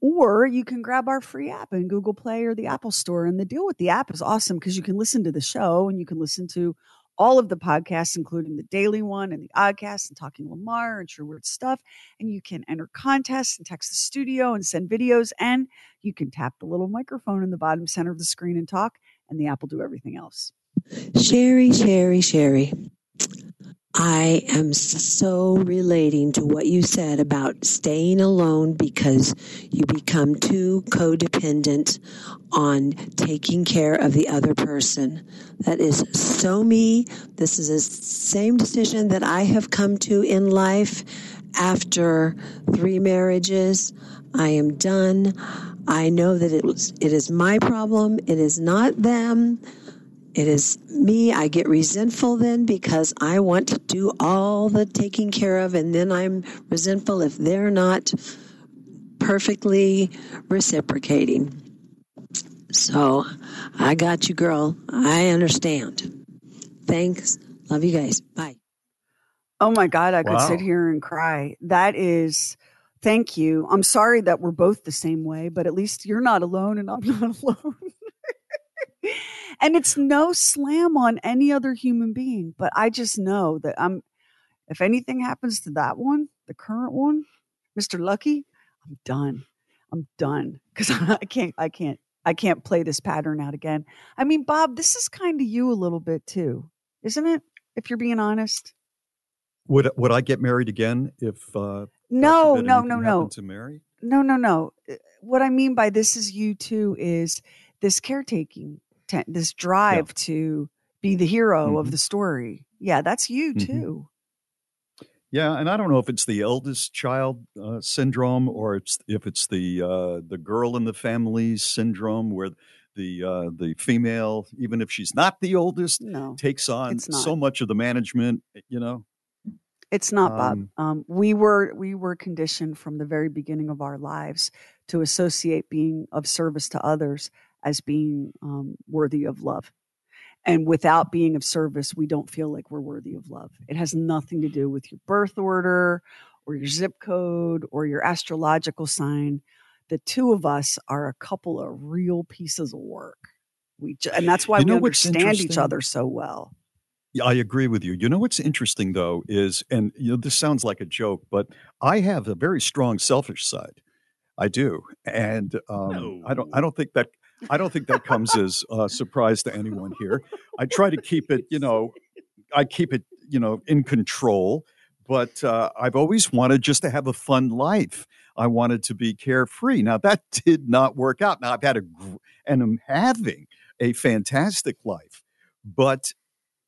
or you can grab our free app in Google Play or the Apple Store. And the deal with the app is awesome because you can listen to the show and you can listen to all of the podcasts, including the daily one and the oddcast and Talking Lamar and True Word Stuff. And you can enter contests and text the studio and send videos. And you can tap the little microphone in the bottom center of the screen and talk, and the app will do everything else. Sherry, Sherry, Sherry. I am so relating to what you said about staying alone because you become too codependent on taking care of the other person. That is so me. This is the same decision that I have come to in life after three marriages. I am done. I know that it was it is my problem. It is not them it is me. I get resentful then because I want to do all the taking care of, and then I'm resentful if they're not perfectly reciprocating. So I got you, girl. I understand. Thanks. Love you guys. Bye. Oh my God, I could Wow. sit here and cry. That is, thank you. I'm sorry that we're both the same way, but at least you're not alone and I'm not alone. And it's no slam on any other human being, but I just know that I'm, if anything happens to that one, the current one, Mr. Lucky, I'm done. I'm done because I can't, I can't, I can't play this pattern out again. I mean, Bob, this is kind of you a little bit too, isn't it? If you're being honest. Would would I get married again if uh, No, no, no, no. to Mary? No, no, no. What I mean by this is you too is this caretaking, te- this drive to be the hero of Mhm. the story. Yeah, that's you Mhm. too. Yeah, and I don't know if it's the eldest child uh, syndrome or it's if it's the uh, the girl in the family syndrome where the uh, the female, even if she's not the oldest, No, takes on so much of the management. You know, It's not Bob. Um, Um, we were we were conditioned from the very beginning of our lives to associate being of service to others as being um, worthy of love. And without being of service, we don't feel like we're worthy of love. It has nothing to do with your birth order or your zip code or your astrological sign. The two of us are a couple of real pieces of work. We ju- and that's why You we know what's understand each other so well. Yeah, I agree with you. You know what's interesting though is, and you know, this sounds like a joke, but I have a very strong selfish side. I do, and um, I don't. I don't think that. I don't think that comes as a surprise to anyone here. I try to keep it, you know, I keep it, you know, in control. But uh, I've always wanted just to have a fun life. I wanted to be carefree. Now that did not work out. Now I've had a, gr- and I'm having a fantastic life, but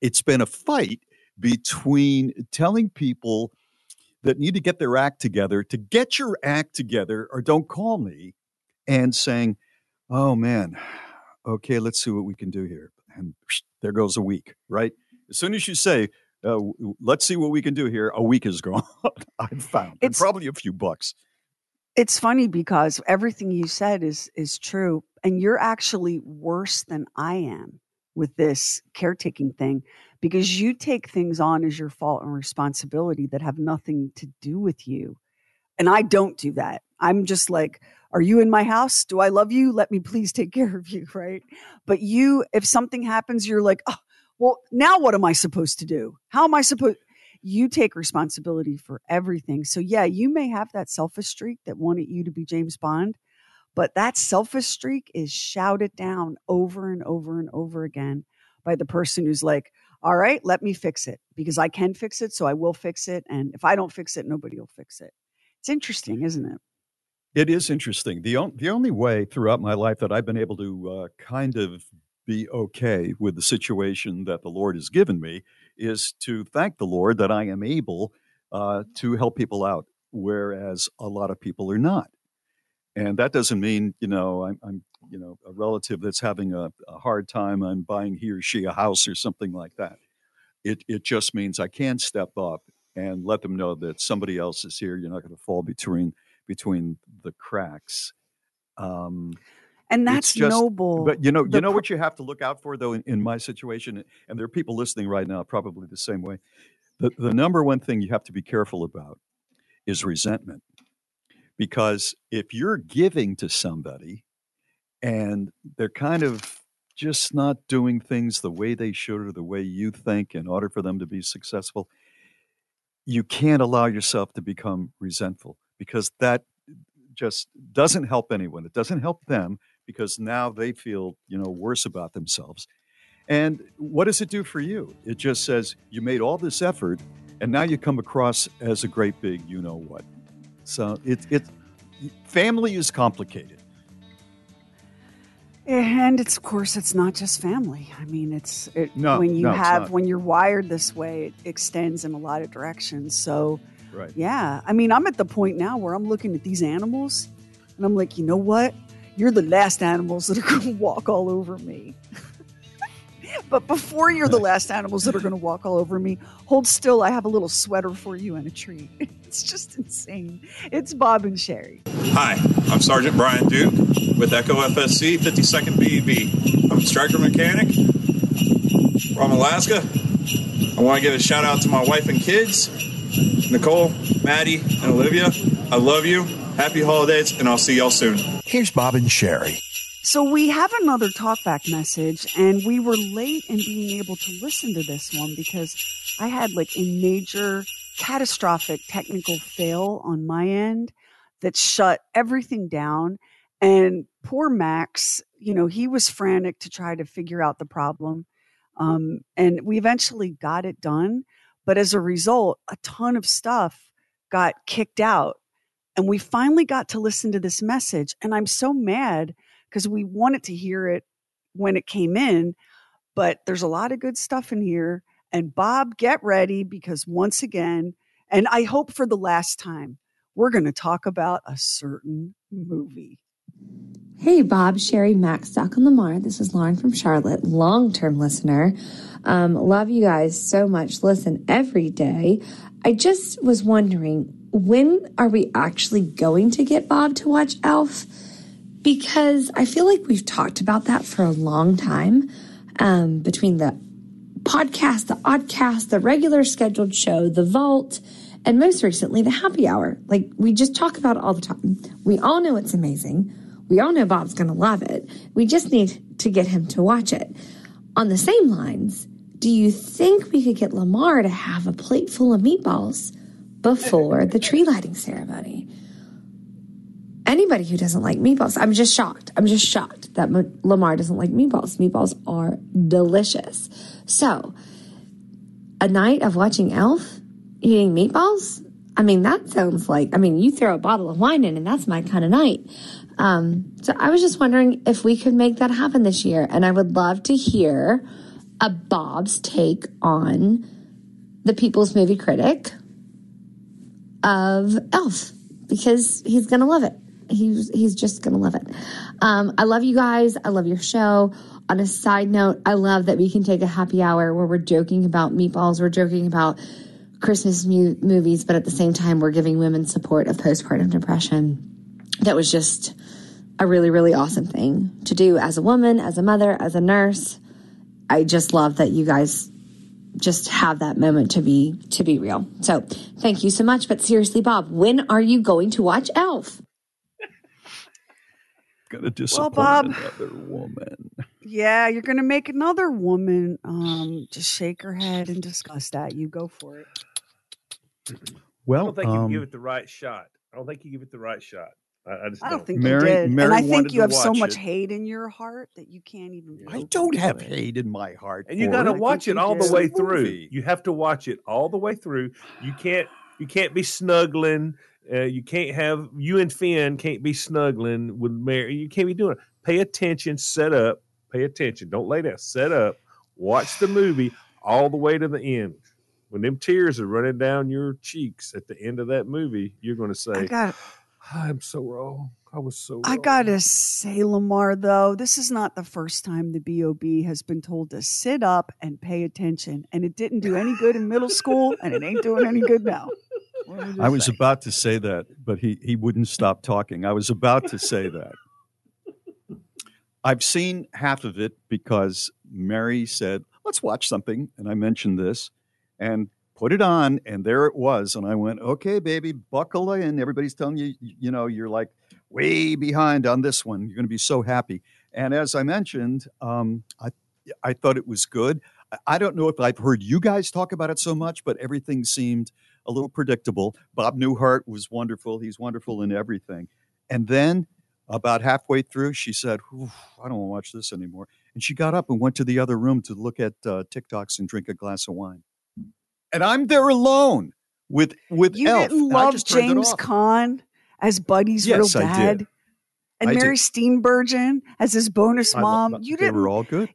it's been a fight between telling people that need to get their act together to get your act together or don't call me and saying, oh man, okay, let's see what we can do here. And there goes a week, right? As soon as you say, uh, let's see what we can do here, a week is gone. I've found and probably a few bucks. It's funny because everything you said is is true, and you're actually worse than I am with this caretaking thing because you take things on as your fault and responsibility that have nothing to do with you. And I don't do that. I'm just like, are you in my house? Do I love you? Let me please take care of you, right? But you, if something happens, you're like, oh, well, now what am I supposed to do? How am I supposed? You take responsibility for everything. So yeah, you may have that selfish streak that wanted you to be James Bond, but that selfish streak is shouted down over and over and over again by the person who's like, all right, let me fix it because I can fix it. So I will fix it. And if I don't fix it, nobody will fix it. It's interesting, isn't it? It is interesting. The, on, the only way throughout my life that I've been able to uh, kind of be okay with the situation that the Lord has given me is to thank the Lord that I am able uh, to help people out, whereas a lot of people are not. And that doesn't mean, you know, I'm, I'm you know, a relative that's having a, a hard time, I'm buying he or she a house or something like that. It, it just means I can step up and let them know that somebody else is here. You're not going to fall between between the cracks. Um, And that's just- noble. But you know, The you know what you have to look out for though in, in my situation, and there are people listening right now probably the same way. The the number one thing you have to be careful about is resentment. Because if you're giving to somebody and they're kind of just not doing things the way they should or the way you think in order for them to be successful, you can't allow yourself to become resentful because that just doesn't help anyone. It doesn't help them because now they feel, you know, worse about themselves. And what does it do for you? It just says you made all this effort and now you come across as a great big you know what. So it it family is complicated. And it's of course it's not just family. I mean, it's it, No, when you no, have when you're wired this way, it extends in a lot of directions. So Right. yeah, I mean, I'm at the point now where I'm looking at these animals, and I'm like, you know what? You're the last animals that are going to walk all over me. But before you're the last animals that are going to walk all over me, hold still. I have a little sweater for you and a tree. It's just insane. It's Bob and Sherry. Hi, I'm Sergeant Brian Duke with Echo FSC 52nd BEB. I'm a Stryker mechanic from Alaska. I want to give a shout out to my wife and kids, Nicole, Maddie, and Olivia. I love you. Happy holidays, and I'll see y'all soon. Here's Bob and Sherry. So we have another talkback message, and we were late in being able to listen to this one because I had like a major catastrophic technical fail on my end that shut everything down. And poor Max, you know, he was frantic to try to figure out the problem. Um, and we eventually got it done. But as a result, a ton of stuff got kicked out. And we finally got to listen to this message. And I'm so mad because we wanted to hear it when it came in. But there's a lot of good stuff in here. And Bob, get ready because once again, and I hope for the last time, we're going to talk about a certain movie. Hey, Bob, Sherry, Max, Doc, and Lamar. This is Lauren from Charlotte, long term listener. Um, love you guys so much. Listen every day. I just was wondering when are we actually going to get Bob to watch Elf? Because I feel like we've talked about that for a long time um, between the podcast, the oddcast, the regular scheduled show, the vault, and most recently, the happy hour. Like we just talk about it all the time. We all know it's amazing. We all know Bob's going to love it. We just need to get him to watch it. On the same lines, do you think we could get Lamar to have a plate full of meatballs before the tree lighting ceremony? Anybody who doesn't like meatballs, I'm just shocked. I'm just shocked that M- Lamar doesn't like meatballs. Meatballs are delicious. So, a night of watching Elf eating meatballs? I mean, that sounds like, I mean, you throw a bottle of wine in and that's my kind of night. Um, so I was just wondering if we could make that happen this year. And I would love to hear a Bob's take on the People's Movie Critic of Elf because he's going to love it. He's, he's just going to love it. Um, I love you guys. I love your show. On a side note, I love that we can take a happy hour where we're joking about meatballs. We're joking about Christmas mu- movies, but at the same time, we're giving women support of postpartum depression. That was just a really, really awesome thing to do as a woman, as a mother, as a nurse. I just love that you guys just have that moment to be to be real. So thank you so much. But seriously, Bob, when are you going to watch Elf? Gonna disappoint Bob- another woman. Yeah, you're going to make another woman um, just shake her head and discuss that. You go for it. Well, I don't think you um, give it the right shot. I don't think you give it the right shot. I, I just I don't don't think Mary- you did. Mary and I think you have so much it. hate in your heart that you can't even. I don't have hate in my heart. and you got to watch it you all the way through. You have to watch it all the way through. You can't you can't be snuggling. Uh, you can't have you and Finn can't be snuggling with Mary. You can't be doing it. Pay attention. Set up. Pay attention. Don't lay down. Set up. Watch the movie all the way to the end. When them tears are running down your cheeks at the end of that movie, you're going to say, I got. "I'm so wrong. I was so." I gotta say, Lamar, though, this is not the first time the BOB has been told to sit up and pay attention, and it didn't do any good in middle school, and it ain't doing any good now. I was say. about to say that, but he, he wouldn't stop talking. I was about to say that. I've seen half of it because Mary said, let's watch something. And I mentioned this and put it on. And there it was. And I went, okay, baby, buckle in. Everybody's telling you, you know, you're like way behind on this one. You're going to be so happy. And as I mentioned, um, I, I thought it was good. I- don't know if I've heard you guys talk about it so much, but everything seemed a little predictable. Bob Newhart was wonderful. He's wonderful in everything. And then about halfway through, she said, I don't want to watch this anymore. And she got up and went to the other room to look at uh, TikToks and drink a glass of wine. And I'm there alone with with You Elf. didn't love James. Caan as Buddy's Yes, real I dad, did. and I Mary did. Steenburgen as his bonus mom. you they didn't. were all good.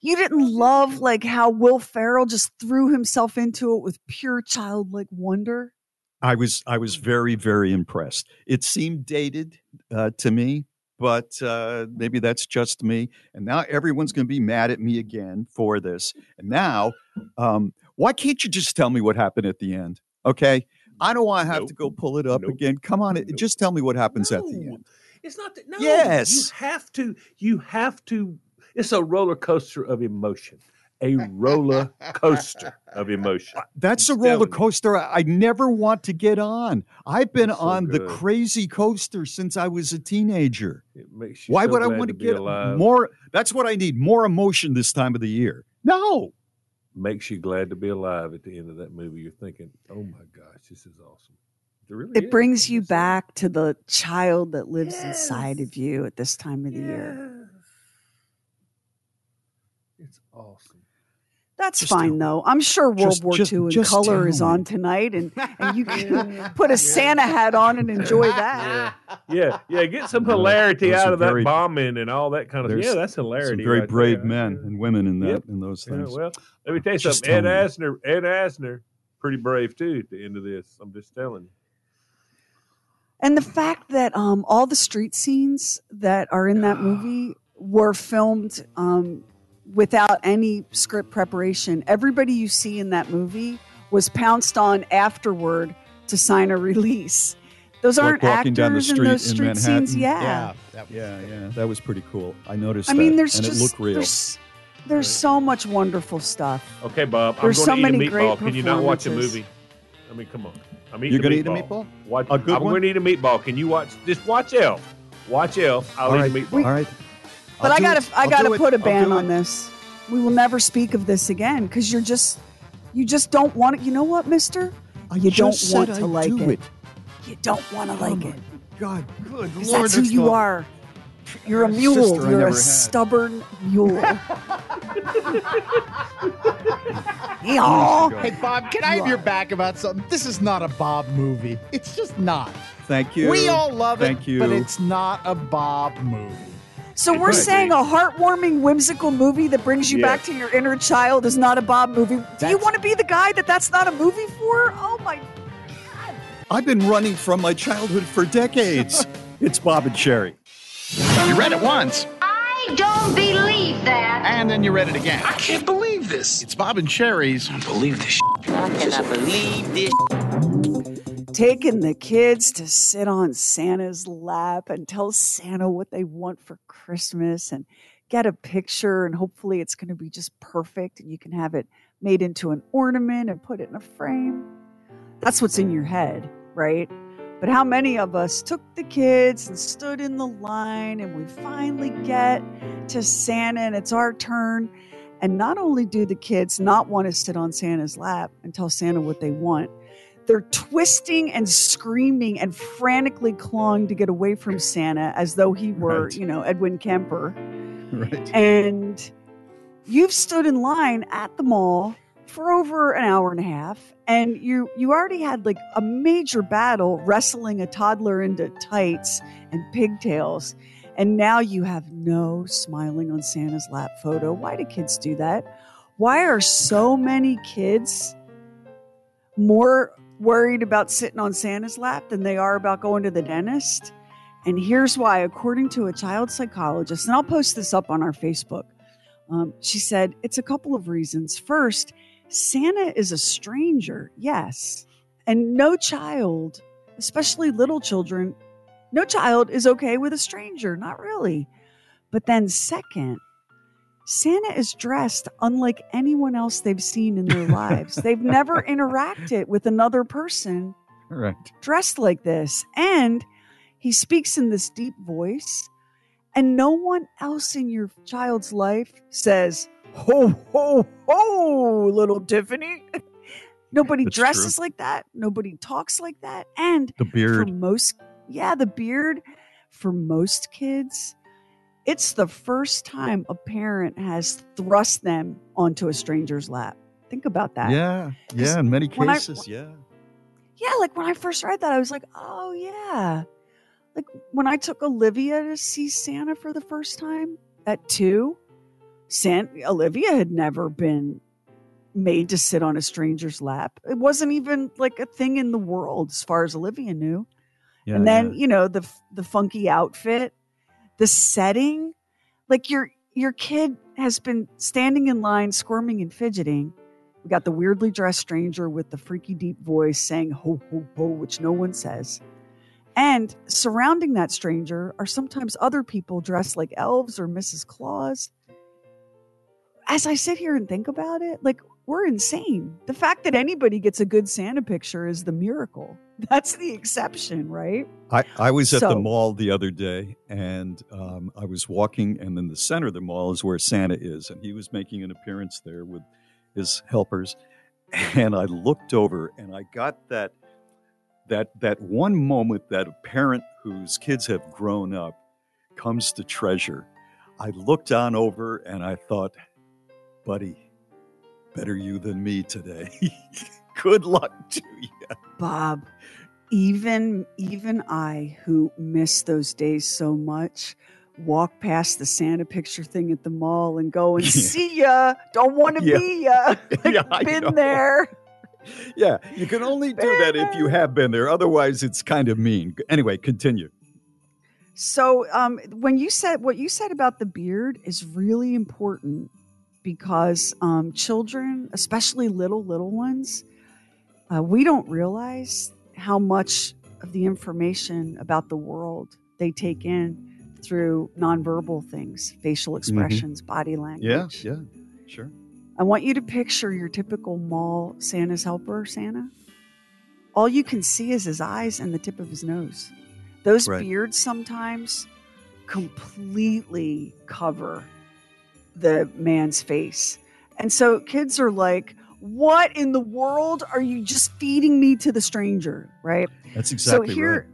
You didn't love like how Will Ferrell just threw himself into it with pure childlike wonder. I was I was very very impressed. It seemed dated uh, to me, but uh, maybe that's just me. And now everyone's going to be mad at me again for this. And now, um, why can't you just tell me what happened at the end? Okay. I don't want to have to go pull it up again. Come on, it just tell me what happens at the end. It's not that. No, Yes. You have to. You have to. It's a roller coaster of emotion. A roller coaster of emotion. Uh, that's a I'm roller coaster I, I never want to get on. I've been so on the crazy coaster since I was a teenager. It makes you Why so would I want to to get alive. more? That's what I need more emotion this time of the year. No. Makes you glad to be alive at the end of that movie. You're thinking, "Oh my gosh, this is awesome." It really It brings you back to the child that lives inside of you at this time of the year. It's awesome. That's Just fine though. I'm sure World just- War just- II in just color is on tonight, and, and you can put a Santa hat on and enjoy that. Yeah, yeah. Get some hilarity Those out are of that bombing and all that kind of. There's Yeah, that's Some hilarity. very right brave there. men and women in that Yep. in those Yeah, things. well, let me tell you Just something. Ed. Asner, Ed Asner, pretty brave too. At the end of this, I'm just telling you. And the fact that um, all the street scenes that are in that movie were filmed um, without any script preparation. Everybody you see in that movie was pounced on afterward to sign a release. Those Like aren't walking actors down the street in those in street Manhattan. scenes. Yeah. Yeah, yeah, yeah. That was pretty cool. I noticed. I mean, that, there's and just it looked real. there's there's so much wonderful stuff. Okay, Bob. There's I'm so going to many eat a great meatball. Can you not watch a movie? I mean, come on. I'm eating You're gonna eat a meatball. meatball? Watch, A good I'm one? going to eat a meatball. Can you watch? Just watch Elf. Watch Elf. I'll All eat right, a meatball. all right. But I'll I gotta. I gotta do it. put a I'll ban on it. this. We will never speak of this again because you're just you just don't want it. You know what, Mister? You don't want to I'd like do it. You don't want to oh like it. God, good 'Cause Lord, that's who you the- are. You're a mule. You're a had. stubborn mule. Hey, Bob, can I have your back about something? This is not a Bob movie. It's just not. Thank you. We all love it, Thank you. but it's not a Bob movie. So we're saying a heartwarming, whimsical movie that brings you Yes. back to your inner child is not a Bob movie. Do you want to be the guy that that's not a movie for? Oh my! God. I've been running from my childhood for decades. it's Bob and Sherry. You read it once, I don't believe that. and then you read it again. I can't believe this. It's Bob and Sherry's. I don't believe this. I cannot believe this. Taking the kids to sit on Santa's lap and tell Santa what they want for Christmas and get a picture, and hopefully it's going to be just perfect and you can have it made into an ornament and put it in a frame. That's what's in your head, right? But how many of us took the kids and stood in the line and we finally get to Santa and it's our turn? And not only do the kids not want to sit on Santa's lap and tell Santa what they want, they're twisting and screaming and frantically clawing to get away from Santa as though he were, Right. you know, Edwin Kemper. Right. And you've stood in line at the mall for over an hour and a half and you you already had like a major battle wrestling a toddler into tights and pigtails and now you have no smiling on Santa's lap photo. Why do kids do that? Why are so many kids more worried about sitting on Santa's lap than they are about going to the dentist? And here's why, according to a child psychologist, and I'll post this up on our Facebook. Um, she said it's a couple of reasons. First, Santa is a stranger, yes. And no child, especially little children, no child is okay with a stranger, not really. But then, second, Santa is dressed unlike anyone else they've seen in their lives. They've never interacted with another person Right. dressed like this. And he speaks in this deep voice, and no one else in your child's life says, Ho, ho, ho, little Tiffany. Nobody That's dresses true. like that. Nobody talks like that. And The beard. for most, yeah, the beard for most kids, it's the first time a parent has thrust them onto a stranger's lap. Think about that. Yeah. Yeah. In many when I- cases, yeah. Yeah, like when I first read that, I was like, oh, yeah. Like when I took Olivia to see Santa for the first time at two, San- Olivia had never been made to sit on a stranger's lap. It wasn't even like a thing in the world as far as Olivia knew. Yeah, and then, yeah. you know, the the funky outfit the setting, like your your kid has been standing in line, squirming and fidgeting. We got the weirdly dressed stranger with the freaky deep voice saying ho ho ho, which no one says. And surrounding that stranger are sometimes other people dressed like elves or Mrs. Claus. As I sit here and think about it, like we're insane. The fact that anybody gets a good Santa picture is the miracle. That's the exception, right? I, I was at the mall the other day and um, I was walking, and in the center of the mall is where Santa is. And he was making an appearance there with his helpers. And I looked over and I got that that that one moment that a parent whose kids have grown up comes to treasure. I looked on over and I thought, buddy, better you than me today. Good luck to you. Bob, even even I who miss those days so much walk past the Santa picture thing at the mall and go and see ya. Don't want to Yeah. be ya. Like, Yeah, been there. Yeah, you can only do that if you have been there. Otherwise, it's kind of mean. Anyway, continue. So, um, when you said what you said about the beard is really important because um, children, especially little little ones, uh, we don't realize how much of the information about the world they take in through nonverbal things, facial mm-hmm. expressions, body language. Yeah, yeah, sure. I want you to picture your typical mall Santa's helper, Santa. All you can see is his eyes and the tip of his nose. Those Right. beards sometimes completely cover the man's face. And so kids are like, What in the world are you just feeding me to the stranger? Right? That's exactly so here, right.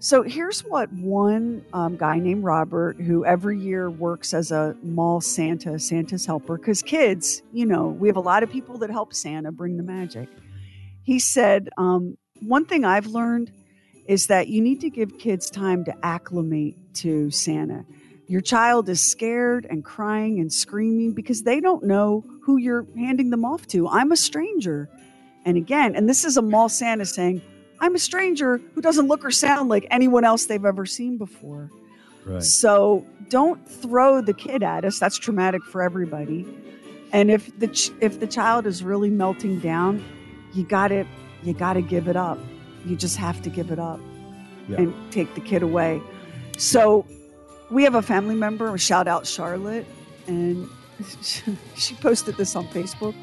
So here's what one um, guy named Robert, who every year works as a mall Santa, Santa's helper, because kids, you know, we have a lot of people that help Santa bring the magic. He said, um, one thing I've learned is that you need to give kids time to acclimate to Santa. Your child is scared and crying and screaming because they don't know who you're handing them off to. I'm a stranger. And again, and this is a mall Santa saying, I'm a stranger who doesn't look or sound like anyone else they've ever seen before. Right. So don't throw the kid at us. That's traumatic for everybody. And if the ch- if the child is really melting down, you got to you got to give it up. You just have to give it up Yeah. and take the kid away. So we have a family member, shout out Charlotte, and she posted this on Facebook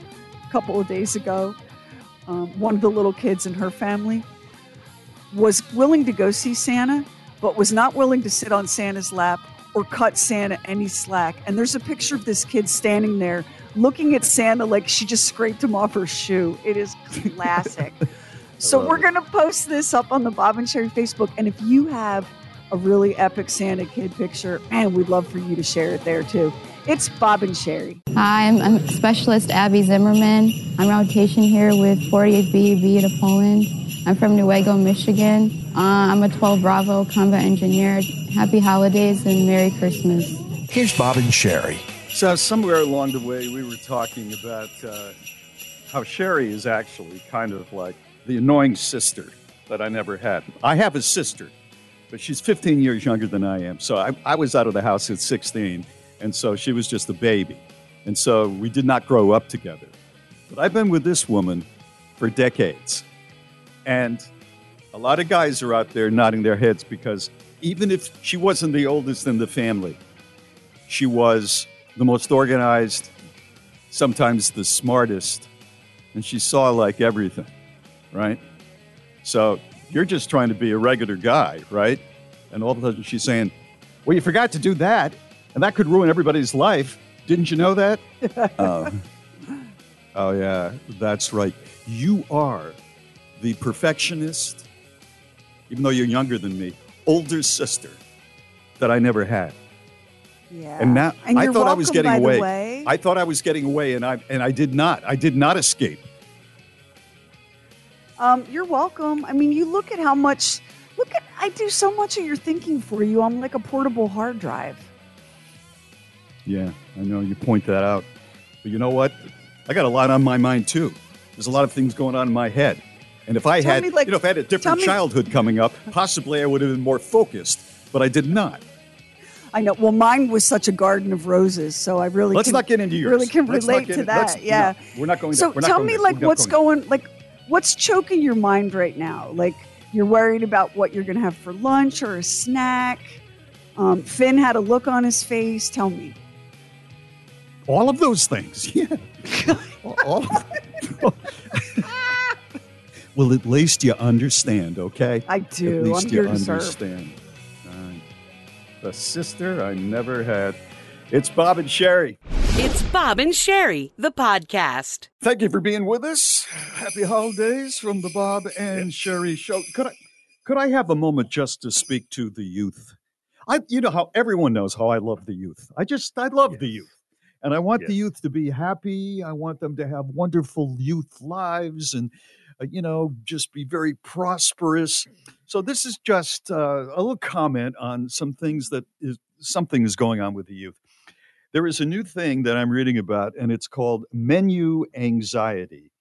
a couple of days ago. Um, one of the little kids in her family was willing to go see Santa, but was not willing to sit on Santa's lap or cut Santa any slack. And there's a picture of this kid standing there looking at Santa like she just scraped him off her shoe. It is classic. so we're going to post this up on the Bob and Sherry Facebook. And if you have a really epic Santa kid picture, and we'd love for you to share it there too. It's Bob and Sherry. Hi, I'm, I'm Specialist Abby Zimmerman. I'm rotation here with 48 BEB to Poland. I'm from Newaygo, Michigan. Uh, I'm a 12 Bravo combat engineer. Happy holidays and Merry Christmas. Here's Bob and Sherry. So somewhere along the way, we were talking about uh, how Sherry is actually kind of like the annoying sister that I never had. I have a sister, but she's 15 years younger than I am. So I, I was out of the house at 16, and so she was just a baby. And so we did not grow up together. But I've been with this woman for decades. And a lot of guys are out there nodding their heads because even if she wasn't the oldest in the family, she was the most organized, sometimes the smartest, and she saw like everything, right? So you're just trying to be a regular guy, right? And all of a sudden she's saying, Well, you forgot to do that, and that could ruin everybody's life. Didn't you know that? oh. oh, yeah, that's right. You are the perfectionist, even though you're younger than me, older sister that I never had. Yeah. And now And I thought I was getting away. way. I thought I was getting away, and I and I did not. I did not escape. Um, you're welcome. I mean, you look at how much. Look at I do so much of your thinking for you. I'm like a portable hard drive. Yeah, I know you point that out, but you know what? I got a lot on my mind too. There's a lot of things going on in my head, and if I Tell had, me, like- you know, if I had a different me- childhood coming up, possibly I would have been more focused. But I did not. I know. Well, mine was such a garden of roses, so I really Let's can, not get into yours. Really can Let's relate to that. yeah, no, we're not going So not tell me, there. like, what's going going, like, what's choking your mind right now? Like, you're worried about what you're going to have for lunch or a snack. Um, Finn had a look on his face. Tell me. All of those things. Yeah. All of well, at least you understand, okay? I do. At least I'm you here to serve. understand. Right. The sister I never had. It's Bob and Sherry. It's Bob and Sherry, the podcast. Thank you for being with us. Happy holidays from the Bob and Sherry show. Could I could I have a moment just to speak to the youth? I you know how everyone knows how I love the youth. I just I love the youth. And I want the youth to be happy. I want them to have wonderful youth lives and uh, you know just be very prosperous. So this is just uh, a little comment on some things that is something is going on with the youth. There is a new thing that I'm reading about, and it's called menu anxiety.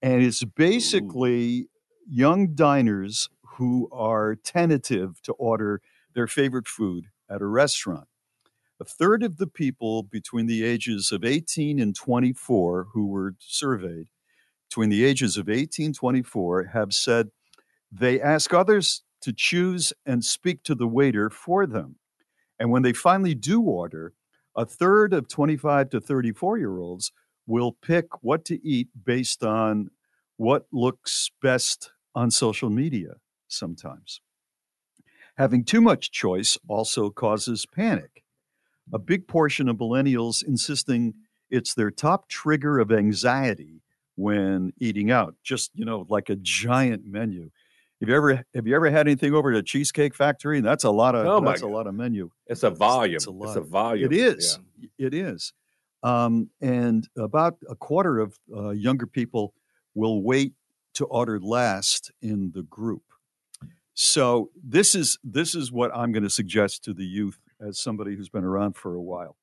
And it's basically young diners who are tentative to order their favorite food at a restaurant. A third of the people between the ages of 18 and 24 who were surveyed, between the ages of 18 and 24, have said they ask others to choose and speak to the waiter for them. And when they finally do order, a third of 25 to 34 year olds will pick what to eat based on what looks best on social media sometimes. Having too much choice also causes panic. A big portion of millennials insisting it's their top trigger of anxiety when eating out, just, you know, like a giant menu. Have you ever have you ever had anything over at a cheesecake factory? That's a lot of Oh that's a lot of menu. It's a volume. It's a It's a volume. It is. It is. Um, and about a quarter of uh, younger people will wait to order last in the group. So this is this is what I'm going to suggest to the youth as somebody who's been around for a while.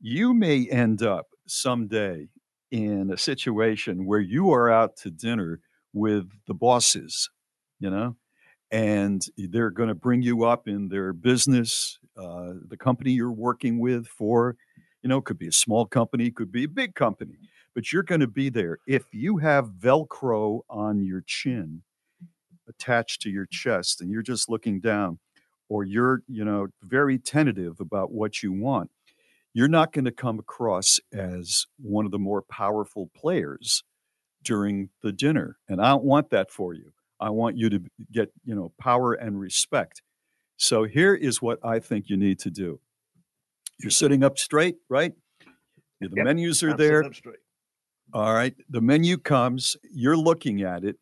You may end up someday in a situation where you are out to dinner with the bosses, you know, and they're going to bring you up in their business, uh, the company you're working with for, you know, could be a small company, could be a big company, but you're going to be there. If you have Velcro on your chin attached to your chest and you're just looking down, or you're, you know, very tentative about what you want, you're not going to come across as one of the more powerful players during the dinner. And I don't want that for you. I want you to get, you know, power and respect. So here is what I think you need to do. You're sitting up straight, right? The Yep, menus are I'm there. All right. The menu comes, you're looking at it.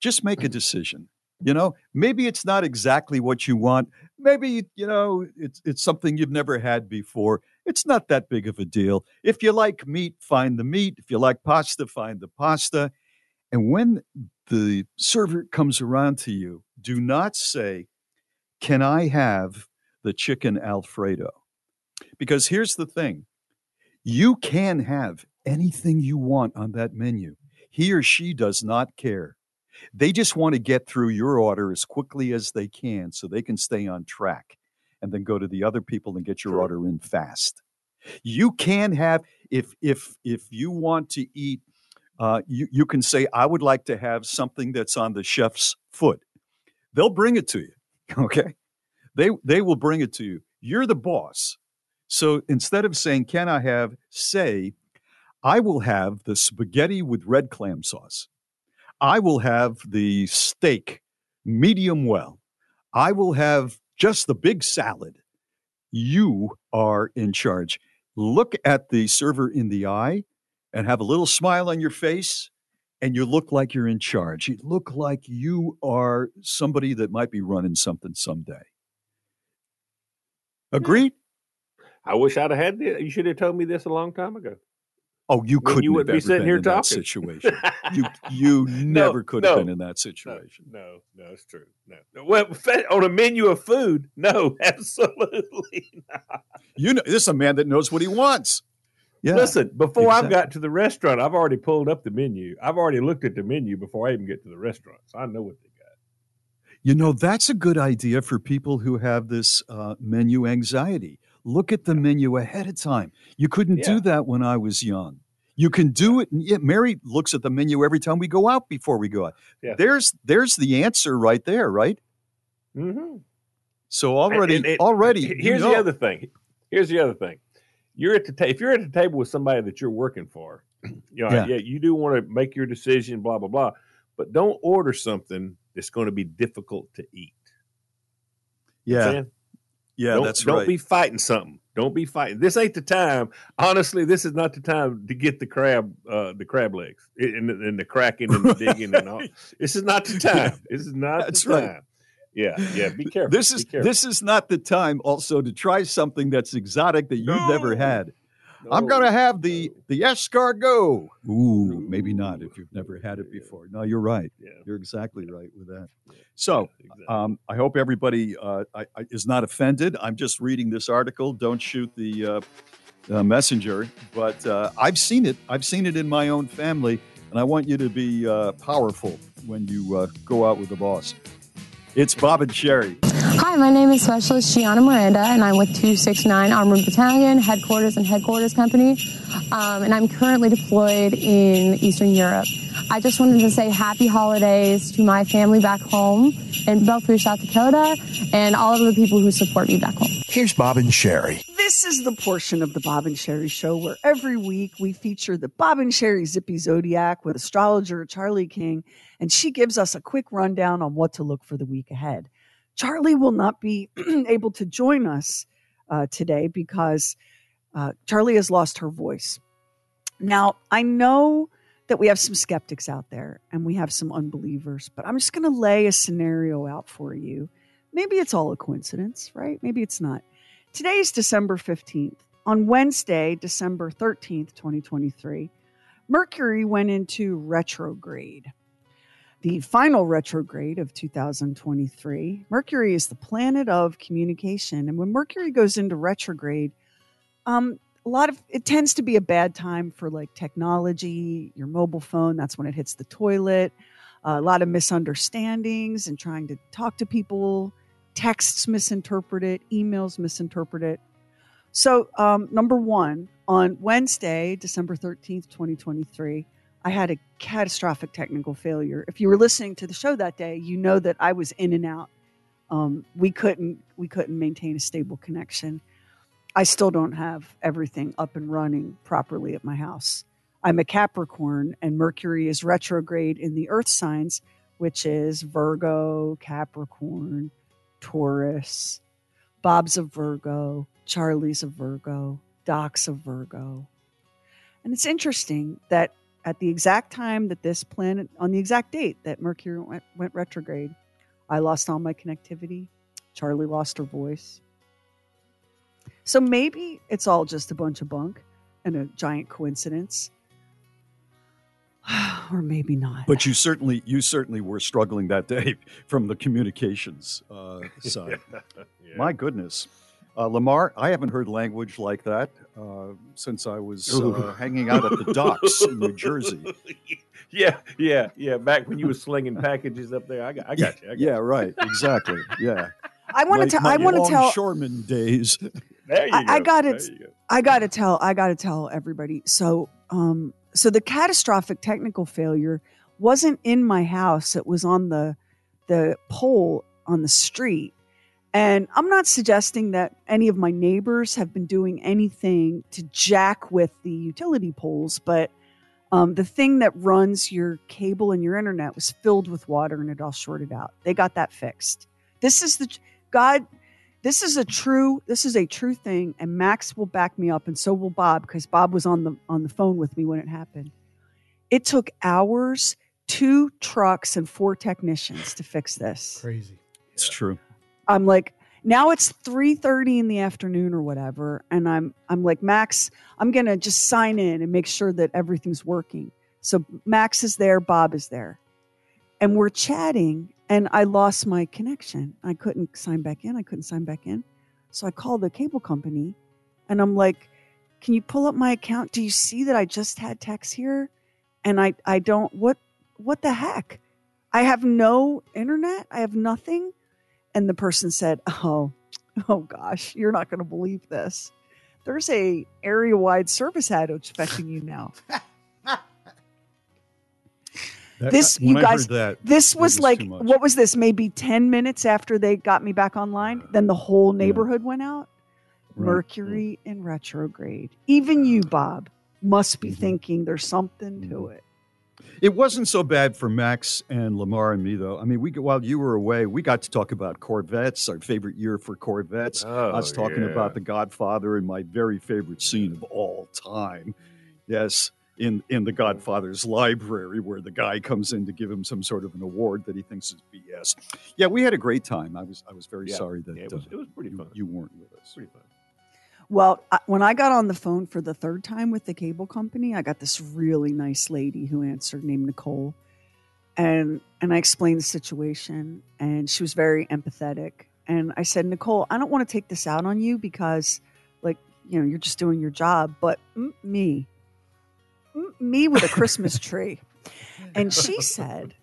Just make a decision. You know, maybe it's not exactly what you want. Maybe, you know, it's it's something you've never had before. It's not that big of a deal. If you like meat, find the meat. If you like pasta, find the pasta. And when the server comes around to you, do not say, Can I have the chicken Alfredo? Because here's the thing you can have anything you want on that menu. He or she does not care. They just want to get through your order as quickly as they can so they can stay on track and then go to the other people and get your order in fast. You can have if if if you want to eat uh, you, you can say, I would like to have something that's on the chef's foot. They'll bring it to you. Okay. They they will bring it to you. You're the boss. So instead of saying, Can I have, say, I will have the spaghetti with red clam sauce. I will have the steak medium well. I will have just the big salad. You are in charge. Look at the server in the eye and have a little smile on your face, and you look like you're in charge. You look like you are somebody that might be running something someday. Hmm. Agreed? I wish I'd have had this. You should have told me this a long time ago. Oh, you couldn't you have be sitting been here in that talking. situation. you you never could have no. been in that situation. No, no, it's true. No, no. Well, on a menu of food, no, absolutely not. You know, this is a man that knows what he wants. Yeah. Listen, before I've got to the restaurant, I've already pulled up the menu. I've already looked at the menu before I even get to the restaurant, so I know what they got. You know, that's a good idea for people who have this uh, menu anxiety. Look at the menu ahead of time. You couldn't Yeah. do that when I was young. You can do it. Yeah, Mary looks at the menu every time we go out before we go out. Yeah. There's there's the answer right there, right? Mm-hmm. So already And- and- already he- you Here's know. the other thing. Here's the other thing. You're at the ta- if you're at the table with somebody that you're working for, you know, Yeah. yeah, you do want to make your decision, blah blah blah, but don't order something that's going to be difficult to eat. You know what I'm Yeah. Yeah, don't, that's don't right. be fighting something. Don't be fighting. This ain't the time. Honestly, this is not the time to get the crab, uh, the crab legs and, the- and the cracking and the digging and all. This is not the time. This is not That's the right. Yeah, yeah. Be careful. This is careful. this is not the time also to try something that's exotic that you've never No. had. I'm going to have the the escargot. Ooh, maybe not if you've never had it before. No, you're right. You're exactly right with that. So, um, I hope everybody uh, I, I, is not offended. I'm just reading this article. Don't shoot the uh, uh, messenger. But uh, I've seen it. I've seen it in my own family, and I want you to be uh, powerful when you uh, go out with the boss. It's Bob and Sherry. Hi, my name is Specialist Gianna Miranda, and I'm with 269 Armored Battalion, headquarters and headquarters company, um, and I'm currently deployed in Eastern Europe. I just wanted to say happy holidays to my family back home in Belfast, South Dakota, and all of the people who support me back home. Here's Bob and Sherry. This is the portion of the Bob and Sherry show where every week we feature the Bob and Sherry Zippy Zodiac with astrologer Charlie King, and she gives us a quick rundown on what to look for the week ahead. Charlie will not be able to join us uh, today because uh, Charlie has lost her voice. Now, I know that we have some skeptics out there and we have some unbelievers, but I'm just going to lay a scenario out for you. Maybe it's all a coincidence, right? Maybe it's not. Today is December 15th. On Wednesday, December 13th, 2023, Mercury went into retrograde. The final retrograde of 2023. Mercury is the planet of communication. And when Mercury goes into retrograde, um, a lot of it tends to be a bad time for like technology, your mobile phone. That's when it hits the toilet. a lot of misunderstandings and trying to talk to people. Texts misinterpreted, emails misinterpreted. So, um, number one, on Wednesday, December 13th, 2023, I had a catastrophic technical failure. If you were listening to the show that day, you know that I was in and out. Um, we couldn't we couldn't maintain a stable connection. I still don't have everything up and running properly at my house. I'm a Capricorn, and Mercury is retrograde in the Earth signs, which is Virgo, Capricorn, Taurus. Bob's a Virgo, Charlie's a Virgo, Doc's a Virgo. And it's interesting that at the exact time that this planet, on the exact date that Mercury went, went retrograde, I lost all my connectivity. Charlie lost her voice. So maybe it's all just a bunch of bunk and a giant coincidence. or maybe not. But you certainly you certainly were struggling that day from the communications uh, side. My goodness. Uh, Lamar, I haven't heard language like that uh, since I was uh, hanging out at the docks in New Jersey. yeah, yeah, yeah. Back when you were slinging packages up there, I got, I got you. I got Yeah, right. Exactly. Yeah. I want to tell. I want to tell. longshoreman days. There you I, I got it. go. I got to tell. I got to tell everybody. So, um, so the catastrophic technical failure wasn't in my house. It was on the the pole on the street. And I'm not suggesting that any of my neighbors have been doing anything to jack with the utility poles, but um, the thing that runs your cable and your internet was filled with water and it all shorted out. They got that fixed. This is the God. This is a true. This is a true thing, and Max will back me up, and so will Bob, because Bob was on the on the phone with me when it happened. It took hours, two trucks, and four technicians to fix this. Crazy. It's true. I'm like, now it's 3:30 in the afternoon or whatever, and I'm I'm like, Max, I'm gonna just sign in and make sure that everything's working. So Max is there, Bob is there. And we're chatting, and I lost my connection. I couldn't sign back in. I couldn't sign back in. So I called the cable company and I'm like, Can you pull up my account? Do you see that I just had text here? And I I don't what what the heck? I have no internet. I have nothing. And the person said, Oh, oh gosh, you're not going to believe this. There's a area wide service outage affecting you now. That- this you guys that, this was, was like what was this maybe 10 minutes after they got me back online then the whole neighborhood went out Right. mercury in retrograde even you bob must be Mm-hmm. thinking there's something to it It wasn't so bad for Max and Lamar and me, though. I mean, we while you were away, we got to talk about Corvettes, our favorite year for Corvettes. Oh, Us talking yeah. about The Godfather and my very favorite scene of all time. Yes, in in The Godfather's library, where the guy comes in to give him some sort of an award that he thinks is BS. Yeah, we had a great time. I was I was very Yeah. sorry that Yeah, it was- uh, it was pretty you, fun. you weren't with us. Pretty fun. well I, when i got on the phone for the third time with the cable company i got this really nice lady who answered named nicole and and i explained the situation and she was very empathetic and i said nicole i don't want to take this out on you because like you know you're just doing your job but mm, me me with a christmas tree and she said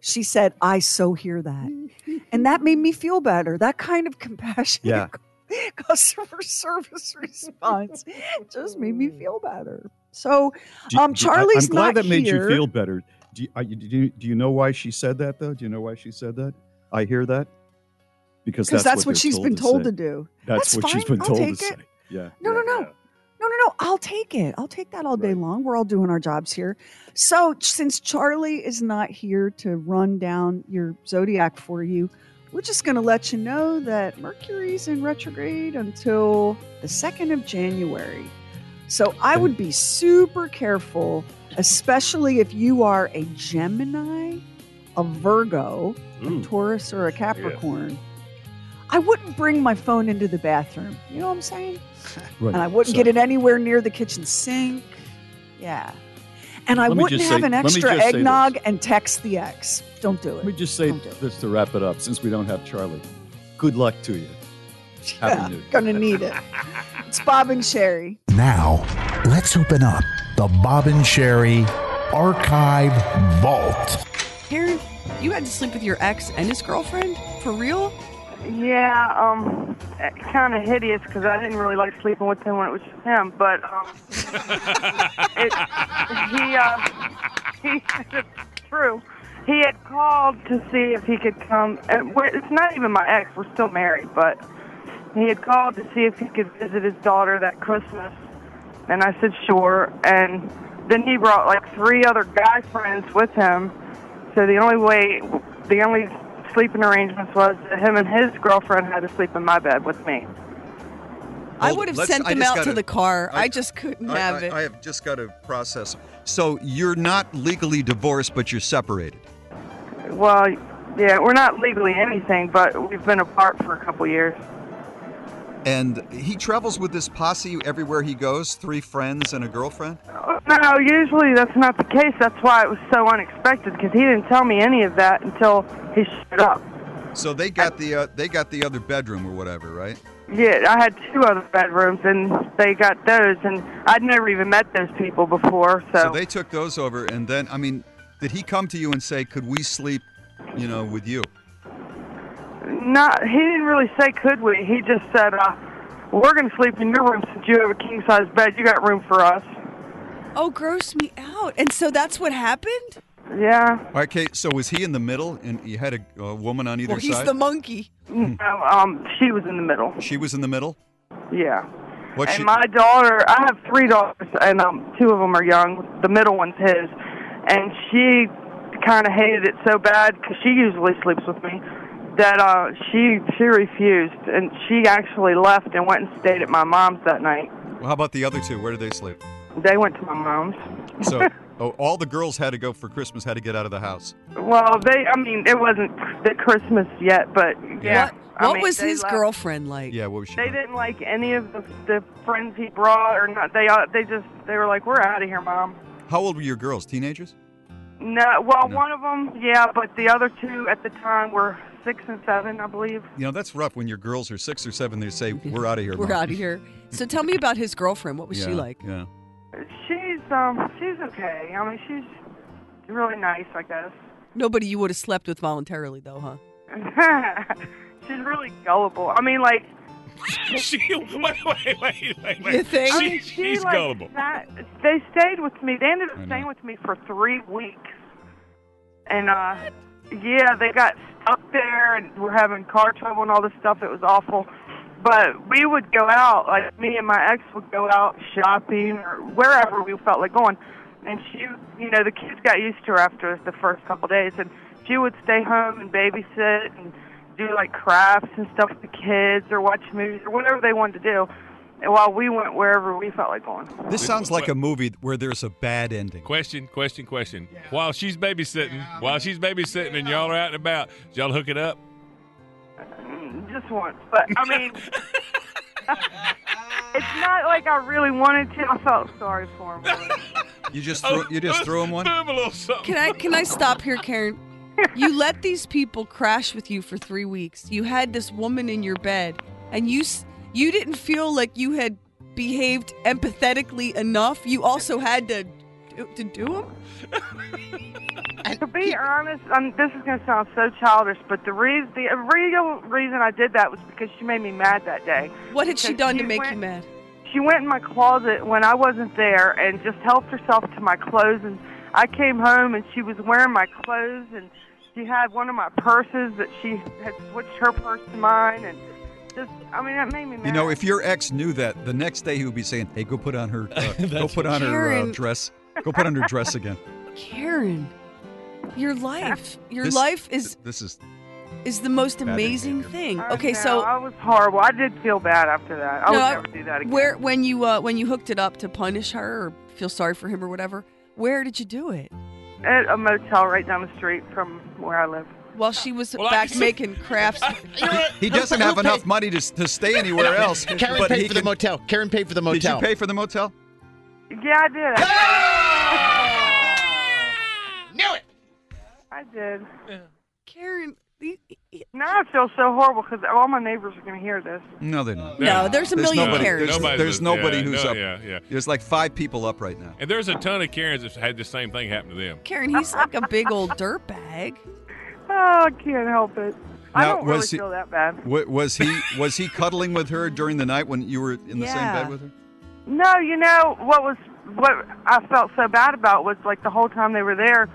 she said i so hear that and that made me feel better that kind of compassion Yeah. customer service response just made me feel better so Do- um do- I- charlie's I'm glad not that made here. you feel better. Do you, are do you do you know why she said that though? Do you know why she said that? I hear that because because that's, what, they're she's been told say. to do. That's, what she's fine. been I'll told to take say. Yeah. No, no, no. No, no, no. I'll take it. I'll take that all day long. We're all doing our jobs here. So, since Charlie is not here to run down your zodiac for you, we're just going to let you know that Mercury's in retrograde until the 2nd of January. So, I would be super careful, especially if you are a Gemini, a Virgo, Ooh. a Taurus, or a Capricorn. I wouldn't bring my phone into the bathroom. You know what I'm saying? Right. And I wouldn't So- get it anywhere near the kitchen sink. Yeah. And I Let wouldn't have say- an extra just say this. eggnog and text the ex. Don't do it. Let me just say this to wrap it up, since we don't have Charlie. Good luck to you. Happy Yeah, New Year. gonna need it. It's Bob and Sherry. Now, let's open up the Bob and Sherry Archive Vault. Karen, you had to sleep with your ex and his girlfriend? For real? Yeah, um, kind of hideous because I didn't really like sleeping with him when it was just him. But um, it, he, uh, he, it's true. He had called to see if he could come. And it's not even my ex. We're still married, but he had called to see if he could visit his daughter that Christmas. And I said sure. And then he brought like three other guy friends with him. So the only way, the only sleeping arrangements was that him and his girlfriend had to sleep in my bed with me. I would have let's- sent I them just out to gotta- the car. I, I- just couldn't I, have I- it. I have just got to process. So you're not legally divorced, but you're separated. Well, yeah, we're not legally anything, but we've been apart for a couple years. And he travels with this posse everywhere he goes, three friends and a girlfriend. No, usually that's not the case. That's why it was so unexpected because he didn't tell me any of that until he showed up. So they got the uh, they got the other bedroom or whatever, right? Yeah, I had two other bedrooms and they got those, and I'd never even met those people before. So, So they took those over, and then I mean, did he come to you and say, "Could we sleep, you know, with you"? Not he didn't really say could we. He just said, uh, "We're going to sleep in your room since you have a king size bed. You got room for us." oh, gross me out. And so that's what happened? Yeah. Okay, so was he in the middle, and you had a, a woman on either side? Well, he's side? the monkey. No, um, she was in the middle. she was in the middle. Yeah. What and she? my daughter, I have three daughters, and um, two of them are young. The middle one's his, and she kind of hated it so bad because she usually sleeps with me that uh, she she refused, and she actually left and went and stayed at my mom's that night. Well, how about the other two? Where did they sleep? They went to my mom's. So, oh, all the girls had to go for Christmas. Had to get out of the house. Well, they, I mean, it wasn't the Christmas yet, but yeah. What, I mean, was his left. girlfriend like? Yeah, what was she? They didn't like any of the, the friends he brought, or not. They uh, they just they were like, "We're out of here, mom." How old were your girls? Teenagers? No, well, one of them, yeah, but the other two at the time were six and seven, I believe. You know, that's rough when your girls are six or seven. They say, "We're out of here." We're Mom." out of here. So tell me about his girlfriend. What was she Yeah, like? Yeah. She's um she's okay. I mean, she's really nice, I guess. Nobody you would have slept with voluntarily, though, huh? She's really gullible. I mean, like. she, wait, wait, wait, wait, wait. You think? I mean, She- she, she's like, gullible. sat- they stayed with me. They ended I up know. staying with me for three weeks, and uh, yeah, they got stuck there and were having car trouble and all this stuff. It was awful. But we would go out, like me and my ex would go out shopping or wherever we felt like going. And she, you know, the kids got used to her after the first couple of days, and she would stay home and babysit and do like crafts and stuff with the kids or watch movies or whatever they wanted to do. And while we went wherever we felt like going. This sounds like a movie where there's a bad ending. Question, question, question. While she's babysitting, while she's babysitting and y'all are out and about, did y'all hook it up? Mm, Just once, but I mean, it's not like I really wanted to. I felt sorry for him. You just threw, you just threw him one. Can I can I stop here, Karen? You let these people crash with you for three weeks. You had this woman in your bed, and you s- you didn't feel like you had behaved empathetically enough. You also had to to do them. to be honest, um, this is going to sound so childish, but the reason, the real reason I did that was because she made me mad that day. What had she done to make went- you mad? She went in my closet when I wasn't there and just helped herself to my clothes. And I came home and she was wearing my clothes and she had one of my purses that she had switched her purse to mine. And just, I mean, that made me mad. You know, if your ex knew that, the next day he would be saying, "Hey, go put on her, uh, go put on her uh, Karen. dress, go put on her dress again." Karen, your life, your This- life is This is is the most Bad amazing thing. I Okay, know, so I was horrible. I did feel bad after that. I No, would I- never do that again. where when you uh, when you hooked it up to punish her or feel sorry for him or whatever, where did you do it? At a motel right down the street from where I live. While she was Well, back can- making crafts. Uh, he doesn't have enough money to, to stay anywhere else. Karen but paid he for the motel. Karen paid for the motel. Did you pay for the motel? Yeah, I did. Knew it. I did. Karen, now I feel so horrible because all my neighbors are going to hear this. No, they're not. No, there's a million nobody, Karens. There's, Nobody's there's nobody yeah, who's no, up. yeah, yeah. There's like five people up right now. And there's a ton of Karens that had the same thing happen to them. Karen, he's like a big old dirtbag. Oh, I can't help it. I don't really he- feel that bad. Wa- Was he was he cuddling with her during the night when you were in the same bed with her? No, you know what was what I felt so bad about was like the whole time they were there,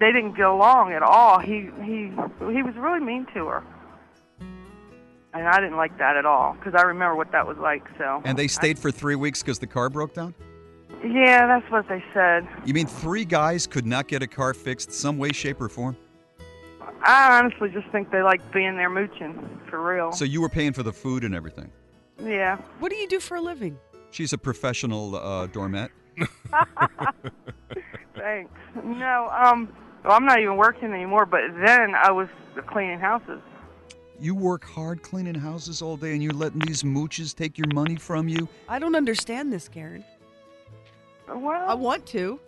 they didn't get along at all. He he he was really mean to her, and I didn't like that at all because I remember what that was like. So And they stayed for three weeks because the car broke down. yeah, that's what they said. You mean three guys could not get a car fixed some way, shape, or form? I honestly just think they like being there mooching for real. So you were paying for the food and everything. yeah. What do you do for a living? She's a professional uh, doormat. Thanks. No, um, well, I'm not even working anymore. But then I was cleaning houses. You work hard cleaning houses all day, and you're letting these mooches take your money from you. I don't understand this, Karen. Well, I want to.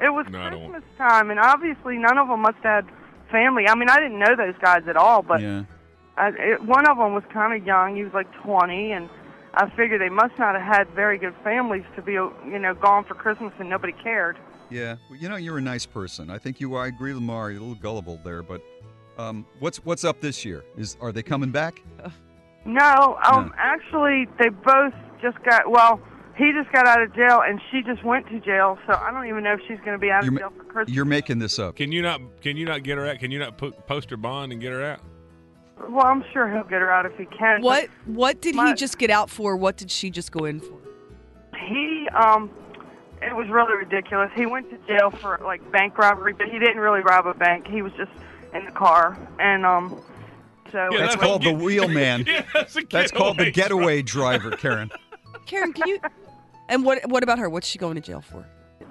It was No, I don't Christmas time, and obviously none of them must have had family. I mean, I didn't know those guys at all, but yeah. I, it, one of them was kind of young. He was like 20, and I figured they must not have had very good families to be, you know, gone for Christmas and nobody cared. Yeah, well, you know you're a nice person. I think you. I agree with Mara. You're a little gullible there, but um, what's what's up this year? Is are they coming back? No, um, actually, they both just got. Well, he just got out of jail, and she just went to jail. So I don't even know if she's going to be out of You're, jail for Christmas. you're making this up. Can you not? Can you not get her out? Can you not put, post her bond and get her out? Well, I'm sure he'll get her out if he can. What what did My- he just get out for? What did she just go in for? He, um, it was really ridiculous. He went to jail for like bank robbery, but he didn't really rob a bank. He was just in the car, and um, so That's called the wheelman. Yeah, that's That's called the getaway getaway driver, Karen. Karen, can you? And what what about her? What's she going to jail for?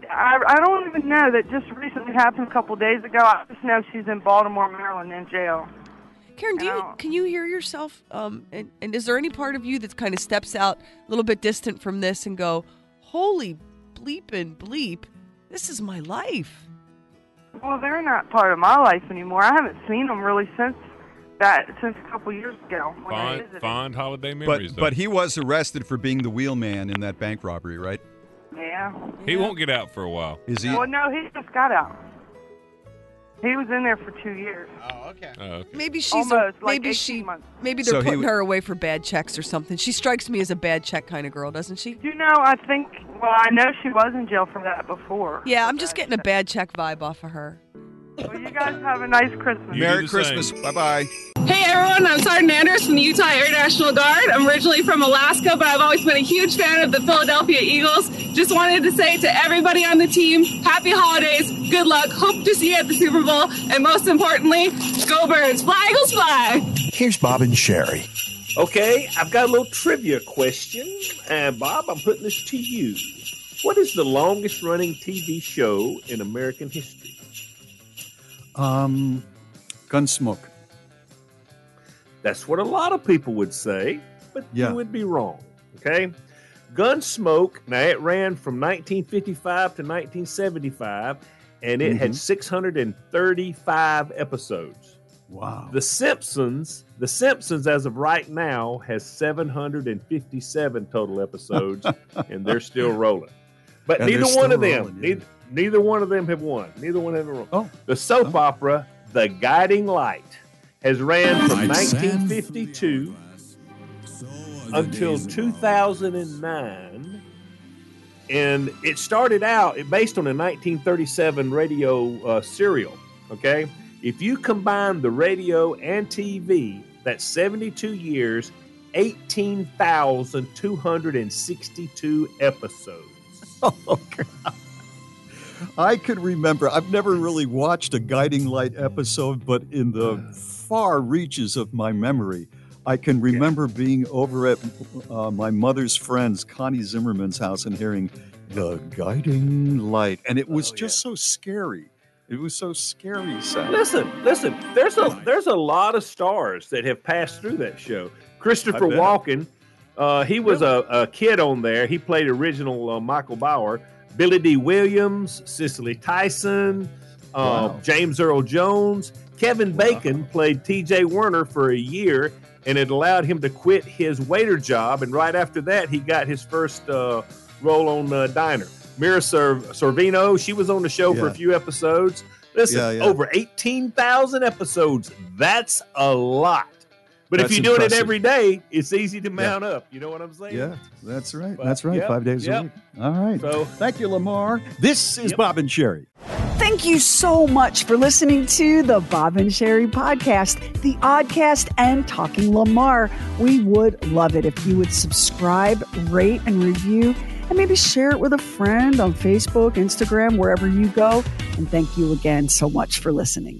I, I don't even know. That just recently happened a couple days ago. I just know she's in Baltimore, Maryland, in jail. Karen, do you can you hear yourself? Um, and, and is there any part of you that kind of steps out a little bit distant from this and go, "Holy bleep and bleep, this is my life." Well, they're not part of my life anymore. I haven't seen them really since that since a couple years ago. When Fond, visited. fond holiday memories. But though. but he was arrested for being the wheelman in that bank robbery, right? Yeah. he won't get out for a while. Is he? Well, no, he just got out. He was in there for two years. Oh, okay. Oh, okay. Maybe she's a, Almost, like maybe 18 she months. maybe they're So he putting w- her away for bad checks or something. She strikes me as a bad check kind of girl, doesn't she? You know, I think. Well, I know she was in jail for that before. Yeah, I'm just getting a bad check vibe off of her. Well, you guys have a nice Christmas. Merry Christmas. Bye bye. Hey everyone, I'm Sergeant Anders from the Utah Air National Guard. I'm originally from Alaska, but I've always been a huge fan of the Philadelphia Eagles. Just wanted to say to everybody on the team, happy holidays, good luck, hope to see you at the Super Bowl, and most importantly, go birds, fly Eagles fly! Here's Bob and Sherry. Okay, I've got a little trivia question. And Bob, I'm putting this to you. What is the longest running TV show in American history? Um, Gunsmoke. That's what a lot of people would say, but Yeah. you would be wrong. Okay? Gunsmoke, now it ran from 1955 to 1975, and it had Mhm. 635 episodes. Wow. The Simpsons, The Simpsons, as of right now, has 757 total episodes, and they're still rolling. But And neither one of them, rolling, yeah. neither, neither one of them have won. Neither one have won. Oh. The soap opera, The Guiding Light, has ran from 1952 until 2009. And it started out it based on a 1937 radio uh, serial. Okay. If you combine the radio and TV, that's 72 years, 18,262 episodes. Oh, God. I could remember. I've never really watched a Guiding Light episode, but in the far reaches of my memory, I can remember being over at uh, my mother's friend's, Connie Zimmerman's house, and hearing the Guiding Light, and it was just so scary. It was so scary. Sad. Listen, listen. There's a there's a lot of stars that have passed through that show. Christopher Walken, uh, he was a, a kid on there. He played original uh, Michael Bauer. Billy Dee Williams, Cicely Tyson, uh, Wow. James Earl Jones, Kevin Bacon played T.J. Werner for a year, and it allowed him to quit his waiter job. And right after that, he got his first uh, role on uh, Diner. Mira Sor- Sorvino, she was on the show for a few episodes. Listen, Yeah, yeah. over 18,000 episodes. That's a lot. But That's if you're doing it every day, it's easy to mount up. You know what I'm saying? Yeah, that's right. But, that's right. yep, Five days yep. a week. All right. So- thank you, Lamar. This is Yep. Bob and Sherry. Thank you so much for listening to the Bob and Sherry podcast, the Oddcast, and Talking Lamar. We would love it if you would subscribe, rate, and review, and maybe share it with a friend on Facebook, Instagram, wherever you go. And thank you again so much for listening.